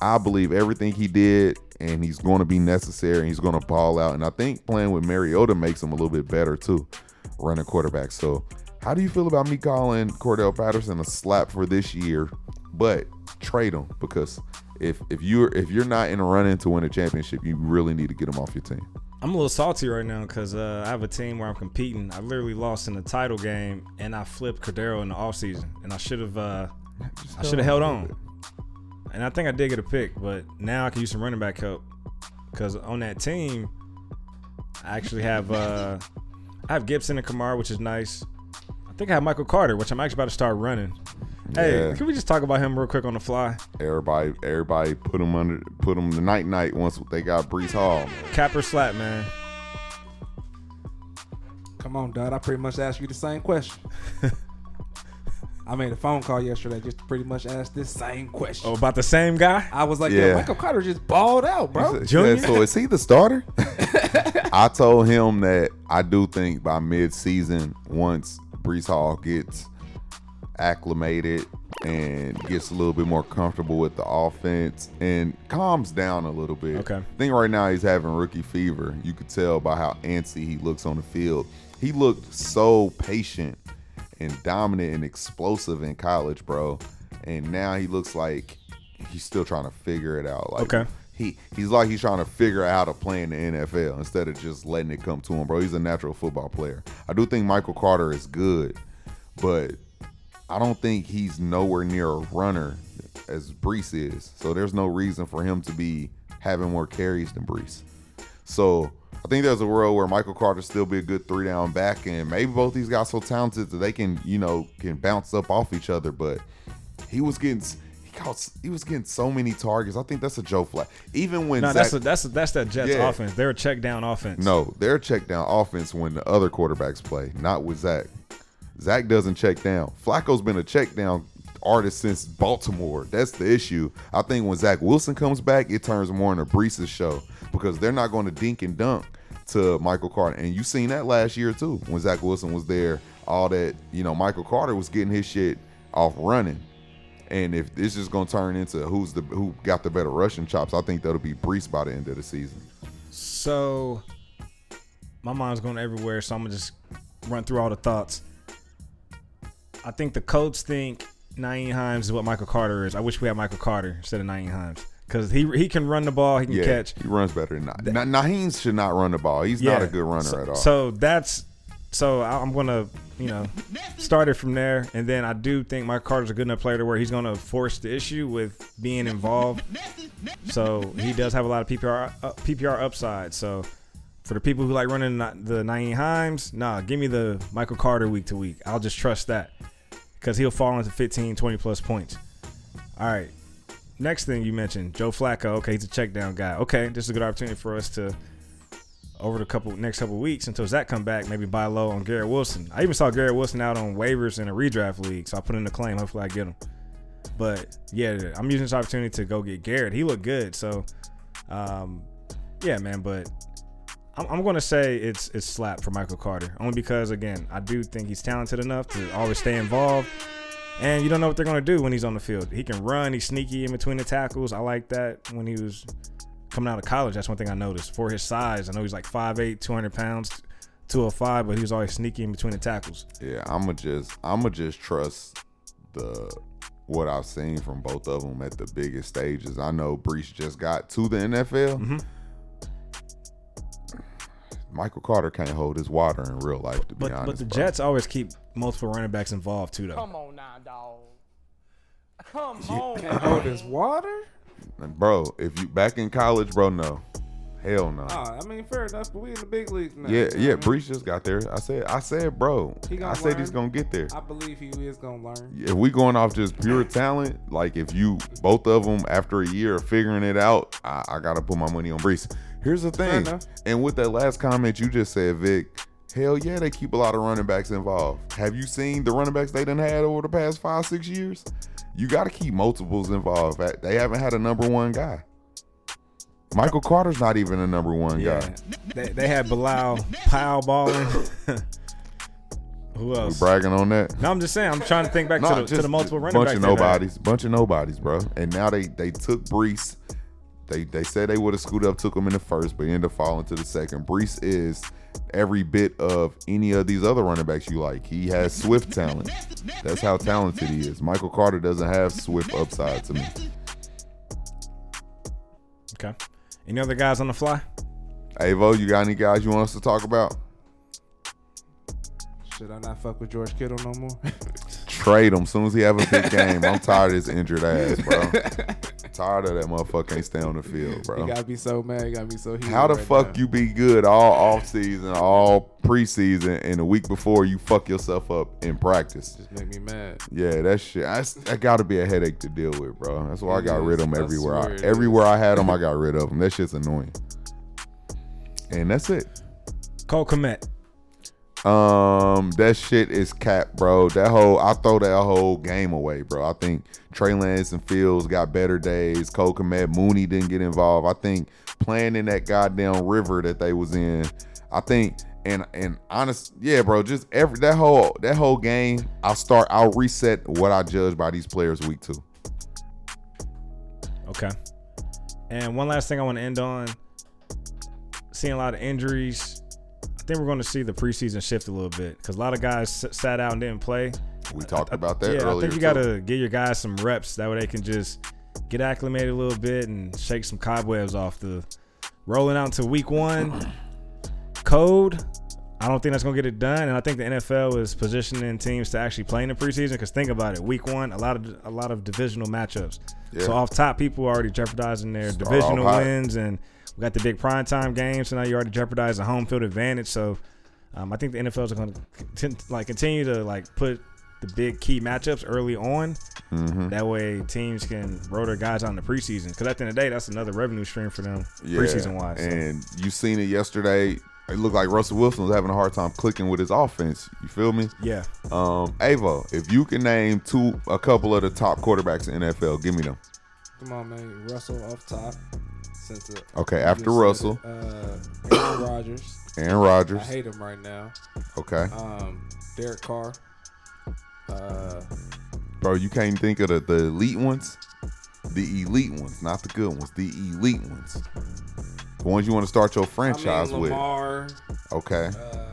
I believe everything he did, and he's going to be necessary. And he's going to ball out, and I think playing with Mariota makes him a little bit better too, running quarterback. So how do you feel about me calling Cordell Patterson a slap for this year, but trade him because if if you're if you're not in a running to win a championship, you really need to get him off your team. I'm a little salty right now because uh, I have a team where I'm competing. I literally lost in the title game, and I flipped Cordero in the offseason. And I should have, uh, I should have held on. And I think I did get a pick, but now I can use some running back help because on that team, I actually have, uh, I have Gibson and Kamara, which is nice. I think I have Michael Carter, which I'm actually about to start running. Hey, Yeah. can we just talk about him real quick on the fly? Everybody everybody put him under put him the night night once they got Breece Hall. Capper slap, man. Come on, Dad. I pretty much asked you the same question. I made a phone call yesterday just to pretty much ask this same question. Oh, about the same guy? I was like, Yeah. yo, Michael Carter just balled out, bro. He Junior? said, so is he the starter? I told him that I do think by mid-season, once Breece Hall gets acclimated and gets a little bit more comfortable with the offense and calms down a little bit. Okay. I think right now he's having rookie fever. You could tell by how antsy he looks on the field. He looked so patient and dominant and explosive in college, bro. And now he looks like he's still trying to figure it out. Like Okay. he he's like he's trying to figure out how to play in the NFL instead of just letting it come to him, bro. He's a natural football player. I do think Michael Carter is good, but I don't think he's nowhere near a runner as Breece is. So there's no reason for him to be having more carries than Breece. So I think there's a world where Michael Carter still be a good three down back, and maybe both these guys so talented that they can, you know, can bounce up off each other. But he was getting he got he was getting so many targets. I think that's a Joe Flat. Even when No, Zach, that's a, that's a, that's that Jets Yeah. offense. They're a check down offense. no, they're check down offense when the other quarterbacks play, not with Zach. Zach doesn't check down. Flacco's been a check down artist since Baltimore. That's the issue. I think when Zach Wilson comes back, it turns more into Breece's show because they're not going to dink and dunk to Michael Carter. And you seen that last year too when Zach Wilson was there. All that, you know, Michael Carter was getting his shit off running. And if this is gonna turn into who's the who got the better rushing chops, I think that'll be Breece by the end of the season. So my mind's going everywhere, so I'm gonna just run through all the thoughts. I think the Colts think Nyheim Hines is what Michael Carter is. I wish we had Michael Carter instead of Nyheim Hines because he he can run the ball, he can Yeah, catch. he runs better than Na- Na- Nyheim should not run the ball. He's not a good runner so, at all. So that's so I'm gonna you know start it from there, and then I do think Michael Carter's a good enough player to where he's gonna force the issue with being involved. So he does have a lot of PPR uh, PPR upside. So for the people who like running the the Nyheim Hines, nah, give me the Michael Carter week to week. I'll just trust that because he'll fall into 15, 20 plus points. All right. Next thing you mentioned, Joe Flacco. Okay, he's a check down guy. Okay, this is a good opportunity for us to over the couple next couple weeks until Zach come back, maybe buy low on Garrett Wilson. I even saw Garrett Wilson out on waivers in a redraft league, so I put in a claim. Hopefully, I get him. But yeah, I'm using this opportunity to go get Garrett. He looked good, so um, yeah, man. But I'm, I'm going to say it's it's slap for Michael Carter, only because again, I do think he's talented enough to always stay involved. And you don't know what they're going to do when he's on the field. He can run. He's sneaky in between the tackles. I like that when he was coming out of college. That's one thing I noticed. For his size, I know he's like 5'8", 200 pounds, 205, but he was always sneaky in between the tackles. Yeah, I'ma just I'ma just trust the what I've seen from both of them at the biggest stages. I know Breece just got to the NFL. Mm-hmm. Michael Carter can't hold his water in real life, to be But honest. but the bro. Jets always keep multiple running backs involved too, though. Come on now, dog. Come on. Can't hold his water. Bro, if you back in college, bro, no, hell no. Ah, I mean, fair enough, but we in the big leagues now. yeah, yeah, what I mean? Breece just got there. I said, I said, bro, He gonna I said he's gonna get there. I believe he is gonna learn. if we going off just pure talent, like if you both of them after a year of figuring it out, I, I gotta put my money on Breece. Here's the thing, and with that last comment you just said, Vic, hell yeah, they keep a lot of running backs involved. Have you seen the running backs they done had over the past five, six years? You got to keep multiples involved. They haven't had a number one guy. Michael Carter's not even a number one Yeah, guy. they, they had Bilal Powell balling. Who We else? bragging on that. No, I'm just saying. I'm trying to think back Nah, to, the, to the multiple running bunch backs. of they've had. nobodies, bunch of nobodies, bro. And now they they took Breece. They they said they would have scooted up, took him in the first, but ended up falling to the second. Breece is every bit of any of these other running backs you like. He has swift talent. That's how talented he is. Michael Carter doesn't have swift upside to me. Okay. Any other guys on the fly? Avo, you got any guys you want us to talk about? Should I not fuck with George Kittle no more? Trade him as soon as he have a big game. I'm tired of his injured ass, bro. tired of that motherfucker can't stay on the field, bro. you gotta be so mad. You gotta be so. How the right fuck now. you be good all off season, all preseason, and the week before you fuck yourself up in practice? Just make me mad. Yeah, that shit. I, that got to be a headache to deal with, bro. That's why I It got rid of them everywhere. I, swear everywhere I had them, I got rid of them. That shit's annoying. And that's it. Cole Kmet. Um, that shit is cap, bro. That whole I throw that whole game away, bro. I think Trey Lance and Fields got better days. Cole Kmet, Mooney didn't get involved. I think playing in that goddamn river that they was in, I think and and honest, yeah, bro. Just every that whole that whole game, I'll start. I'll reset what I judge by these players week two. Okay. And one last thing I want to end on. Seeing a lot of injuries. I think we're going to see the preseason shift a little bit because a lot of guys s- sat out and didn't play. We talked about that yeah, earlier. I think you got to give your guys some reps. That way they can just get acclimated a little bit and shake some cobwebs off the rolling out into week one. Code, I don't think that's going to get it done. And I think the NFL is positioning teams to actually play in the preseason because think about it. Week one, a lot of a lot of divisional matchups. Yeah. So off top, people are already jeopardizing their Start divisional wins, and we got the big primetime games. So now you already jeopardize the home field advantage. So um, I think the NFL is going to like continue to like put the big key matchups early on. Mm-hmm. That way, teams can roll their guys out in the preseason. Because at the end of the day, that's another revenue stream for them Yeah, preseason wise. So. And you seen it yesterday. It looked like Russell Wilson was having a hard time clicking with his offense. You feel me? Yeah, Um, Avo, if you can name two, a couple of the top quarterbacks in NFL, give me them. Come on, man. Russell off top. Since it, Okay, after just Russell, it. uh, Aaron Rodgers. Aaron I hate him right now. Okay, Um, Derek Carr. Uh, bro. You can't think of the, the elite ones, the elite ones, not the good ones, the elite ones. The ones you want to start your I franchise mean, with. Okay, uh,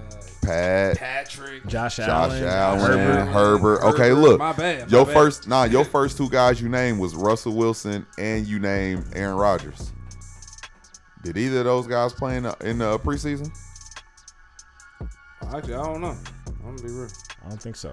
Pat, Patrick. Josh, Josh Allen, Allen, Herbert. Herbert. Okay, look, My bad, my your bad. first, nah, your first two guys you named was Russell Wilson and you named Aaron Rodgers. Did either of those guys play in the, in the preseason? Actually, I don't know. I'm gonna be real. I don't think so.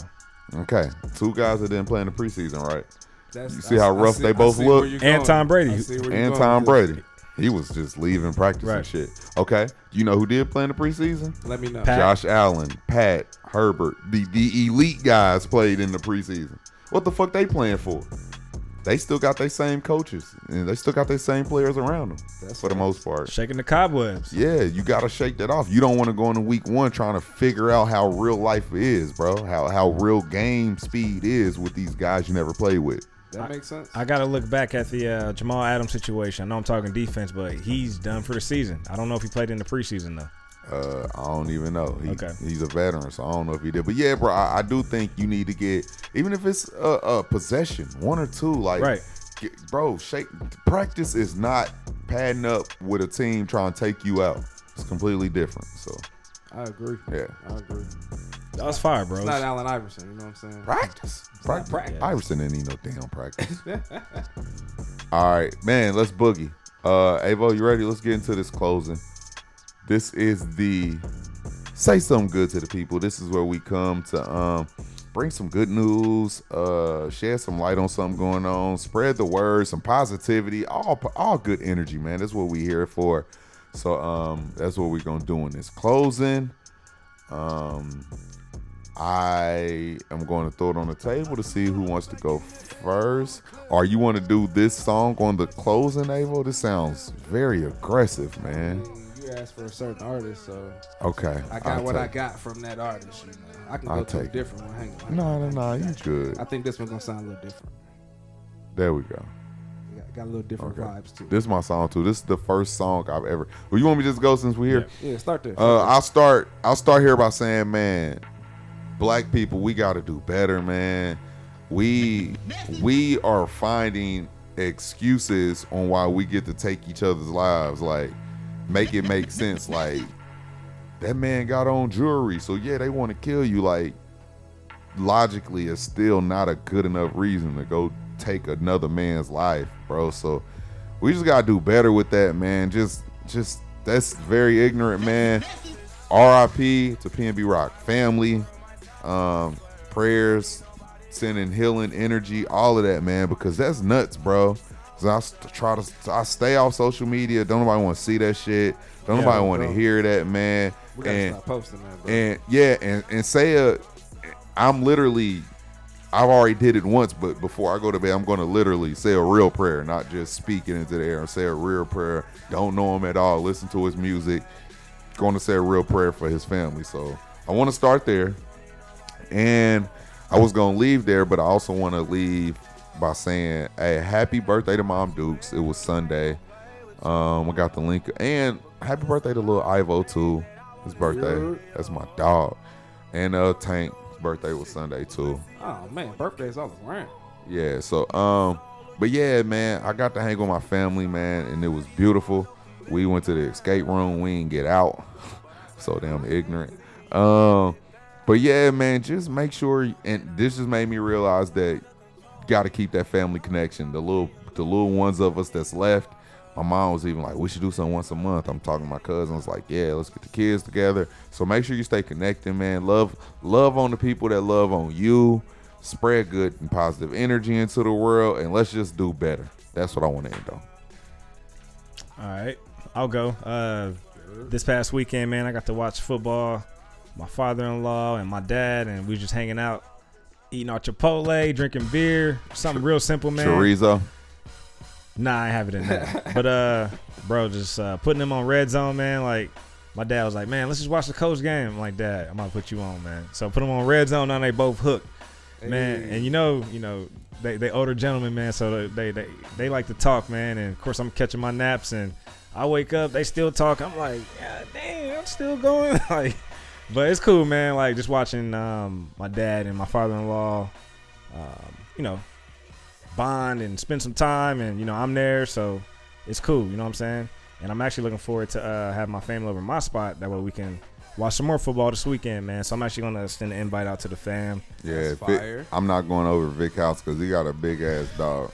Okay, two guys that didn't play in the preseason, right? That's, You see how rough they both look? And going. Tom Brady. I see where you're And Tom with this. Brady. He was just leaving practice and shit. Okay, you know who did play in the preseason? Let me know. Pat- Josh Allen, Pat, Herbert. The the elite guys played in the preseason. What the fuck they playing for? They still got their same coaches and they still got their same players around them That's for the most part. Shaking the cobwebs. Yeah, you gotta shake that off. You don't want to go into week one trying to figure out how real life is, bro. How how real game speed is with these guys you never played with. That makes sense. I got to look back at the uh, Jamal Adams situation. I know I'm talking defense, but he's done for the season. I don't know if he played in the preseason though. Uh, I don't even know. He, Okay. He's a veteran, so I don't know if he did. But yeah, bro, I, I do think you need to get even if it's a, a possession, one or two. Like, Right. get, bro, shake. Practice is not padding up with a team trying to take you out. It's completely different. So I agree. yeah, I agree. That was fire, bro. It's not Allen Iverson. You know what I'm saying? practice. Practice. practice. Iverson didn't need no damn practice. All right, man. Let's boogie. Uh, Avo, you ready? Let's get into this closing. This is the say something good to the people. This is where we come to um bring some good news, uh, some light on something going on, spread the word, some positivity, all all good energy, man. That's what we here for. So um, that's what we're gonna do in this closing. Um, I am going to throw it on the table to see who wants to go first. Or you want to do this song on the closing, Avo? This sounds very aggressive, man. You asked for a certain artist, so Okay. I got I'll what I got from that artist. You know, I can go I'll to a take it. different one. Hang on. No, no, no. You good. I think this one's gonna sound a little different. There we go. Got, got a little different Okay. vibes too. This is my song too. This is the first song I've ever. Well, you want me to just go since we're here? yeah, start there. Uh, I'll start. I'll start here by saying, man, black people, we got to do better, man. We we are finding excuses on why we get to take each other's lives. Like, make it make sense. Like, that man got on jewelry, so yeah, they want to kill you. Like, logically, it's still not a good enough reason to go take another man's life, bro. So we just gotta do better with that, man. Just, just that's very ignorant, man. R.I.P. to PNB Rock family. Um, prayers, sending healing energy, all of that, man, because that's nuts, bro. So I try to, I stay off social media. Don't nobody want to see that shit. Don't Yeah, nobody want to hear that, man. we gotta And stop posting that, bro. and yeah, and and say a, I'm literally, I've already did it once, but before I go to bed, I'm gonna literally say a real prayer, not just speak it into the air. And say a real prayer. Don't know him at all. Listen to his music. Going to say a real prayer for his family. So I want to start there, and I was gonna leave there, but I also want to leave by saying, "Hey, happy birthday to Mom Dukes! It was Sunday. Um, I got the link, and happy birthday to little Ivo too. His birthday. Yeah. That's my dog. And uh, Tank. His birthday was Sunday too. oh man, birthdays all around. Yeah. So um, but yeah, man, I got to hang with my family, man, and it was beautiful. We went to the escape room. We didn't get out. so damn ignorant. Um, but yeah, man, just make sure. And this just made me realize that got to keep that family connection. The little, the little ones of us that's left. My mom was even like, "We should do something once a month." I'm talking to my cousins, like, "Yeah, let's get the kids together." So make sure you stay connected, man. Love, love on the people that love on you. Spread good and positive energy into the world, and let's just do better. That's what I want to end on. All right, I'll go. Uh, this past weekend, man, I got to watch football. My father-in-law and my dad, and we was just hanging out, eating our Chipotle, drinking beer, something real simple, man. Chorizo. Nah, I have it in there. but uh, bro, just uh, putting them on red zone, man. Like my dad was like, man, let's just watch the coach game. I'm like, Dad, I'm gonna put you on, man. So put them on red zone. Now they both hooked, man. Hey. And you know, you know, they they older gentlemen, man. So they they they like to talk, man. And of course, I'm catching my naps, and I wake up, they still talk. I'm like, God damn, I'm still going. like, but it's cool, man. Like just watching um my dad and my father-in-law. Um, you know, bond and spend some time, and you know, I'm there, so it's cool. You know what I'm saying? And I'm actually looking forward to uh, having my family over my spot. That way we can watch some more football this weekend, man. So I'm actually gonna send an invite out to the fam. Yeah, Vic- I'm not going over to Vic house because he got a big ass dog.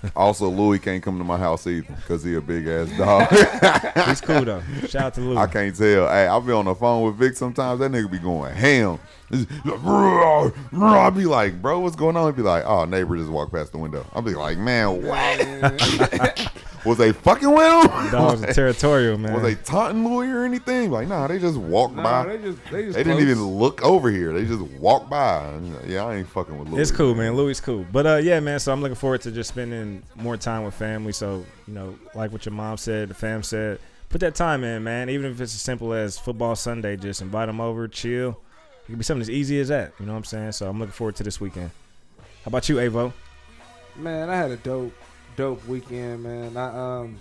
also, Louis can't come to my house either because he a big ass dog. He's cool though. Shout out to Lou. I can't tell. Hey, I'll be on the phone with Vic sometimes. That nigga be going ham. He's like, "Rah, rah." I'll be like, bro, what's going on? He'd be like, oh, neighbor just walked past the window. I'll be like, man, what? Was they fucking with him? Dogs are territorial, man. Was they taunting Louis or anything? Like, nah, they just walked Nah, by. they just they just They didn't even look over here. They just walked by. And, Yeah, I ain't fucking with Louis. It's cool, man. Louis cool. But uh, yeah, man. So I'm looking forward to just spending more time with family. So you know, like what your mom said, the fam said, put that time in, man. Even if it's as simple as football Sunday, just invite them over, chill. It can be something as easy as that. You know what I'm saying? So I'm looking forward to this weekend. How about you, Avo? Man, I had a dope, dope weekend, man. I um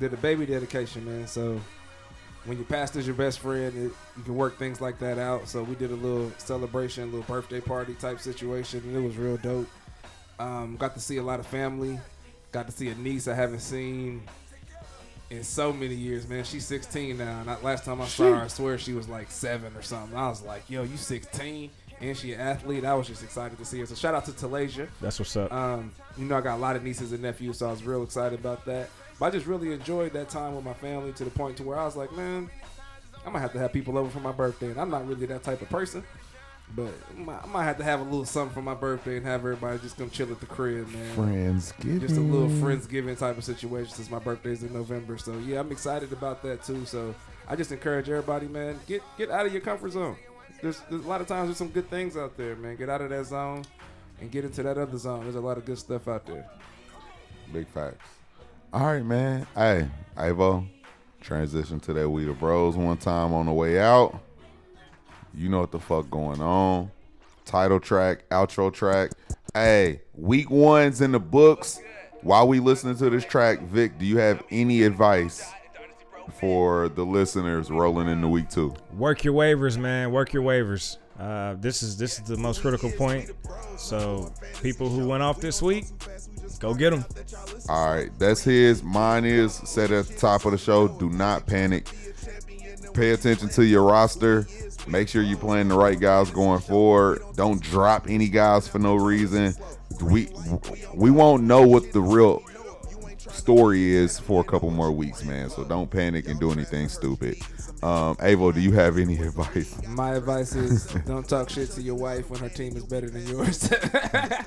did a baby dedication, man. So when your pastor's your best friend, it, you can work things like that out. So we did a little celebration, a little birthday party type situation, and it was real dope. Um, got to see a lot of family. Got to see a niece I haven't seen in so many years, man. She's 16 now. And I, last time I saw her, I swear she was like seven or something. I was like, yo, you 16? And she an athlete. I was just excited to see her. So shout out to Talasia. That's what's up. Um, you know, I got a lot of nieces and nephews, so I was real excited about that. But I just really enjoyed that time with my family to the point to where I was like, man, I'm gonna have to have people over for my birthday, and I'm not really that type of person. But I might, have to have a little something for my birthday and have everybody just come chill at the crib, man. Friendsgiving. Just a little friendsgiving type of situation since my birthday's in November. So yeah, I'm excited about that too. So I just encourage everybody, man, get get out of your comfort zone. There's, there's a lot of times there's some good things out there, man. Get out of that zone and get into that other zone. There's a lot of good stuff out there. Big facts. All right, man. Hey, Avo, transition to that We the Bros one time on the way out. You know what the fuck going on. Title track, outro track. Hey, week one's in the books. While we listening to this track, Vic, do you have any advice for the listeners rolling into week two? Work your waivers, man. Work your waivers. Uh, this is this is the most critical point. So people who went off this week, go get them. All right, that's his. Mine is set at the top of the show. Do not panic. Pay attention to your roster. Make sure you're playing the right guys going forward. Don't drop any guys for no reason. We we won't know what the real story is for a couple more weeks, man. So don't panic and do anything stupid. Um, Avo, do you have any advice? My advice is don't talk shit to your wife when her team is better than yours.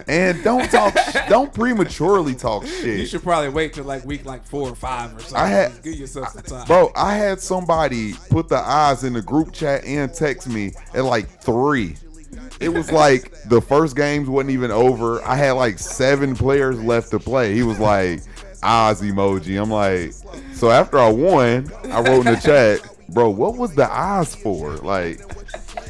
And don't talk. don't prematurely talk shit. you should probably wait till like week like four or five or something. I had- give yourself some time. Bro, I had somebody put the eyes in the group chat and text me at like three. It was like the first games wasn't even over. I had like seven players left to play. He was like, eyes emoji. I'm like, so after I won, I wrote in the chat, bro, what was the eyes for? Like,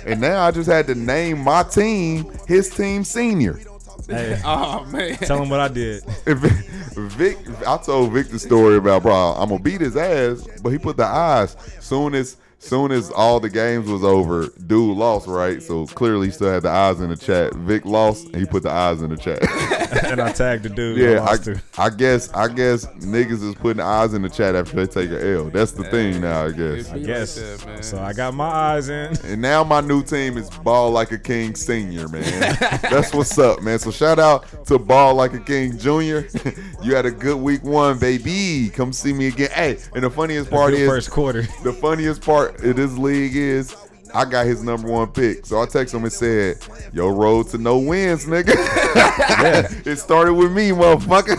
and now I just had to name my team, his team senior. Hey, Oh man. tell him what I did. Vic, I told Vic the story about bro. I'm gonna beat his ass, but he put the eyes. Soon as soon as all the games was over, dude lost, right? So clearly he still had the eyes in the chat. Vic lost, and he put the eyes in the chat. and I tagged the dude. yeah, I I, to. I guess I guess niggas is putting eyes in the chat after they take a L. That's the thing now, I guess. I guess. Like that, man. So I got my eyes in. And now my new team is Ball Like a King Senior, man. That's what's up, man. So shout out to Ball Like a King Junior. you had a good week one, baby. Come see me again. Hey, and the funniest part Good is first quarter. the funniest part of this league is I got his number one pick. So I text him and said, Yo, road to no wins, nigga. it started with me, motherfucker.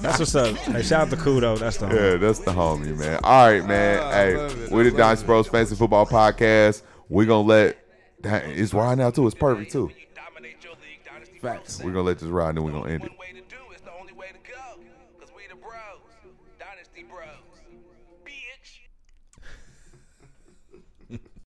That's what's up. Hey, shout out to Kudo. That's the homie. Yeah, that's the homie, man. All right, man. Ah, hey, love it. we're the love Dynasty it. Bros Fantasy Football Podcast. We're gonna let Dang, it's right now too. It's perfect too. You dominate your league, Dynasty Facts. We're gonna let this ride and then we're gonna end it.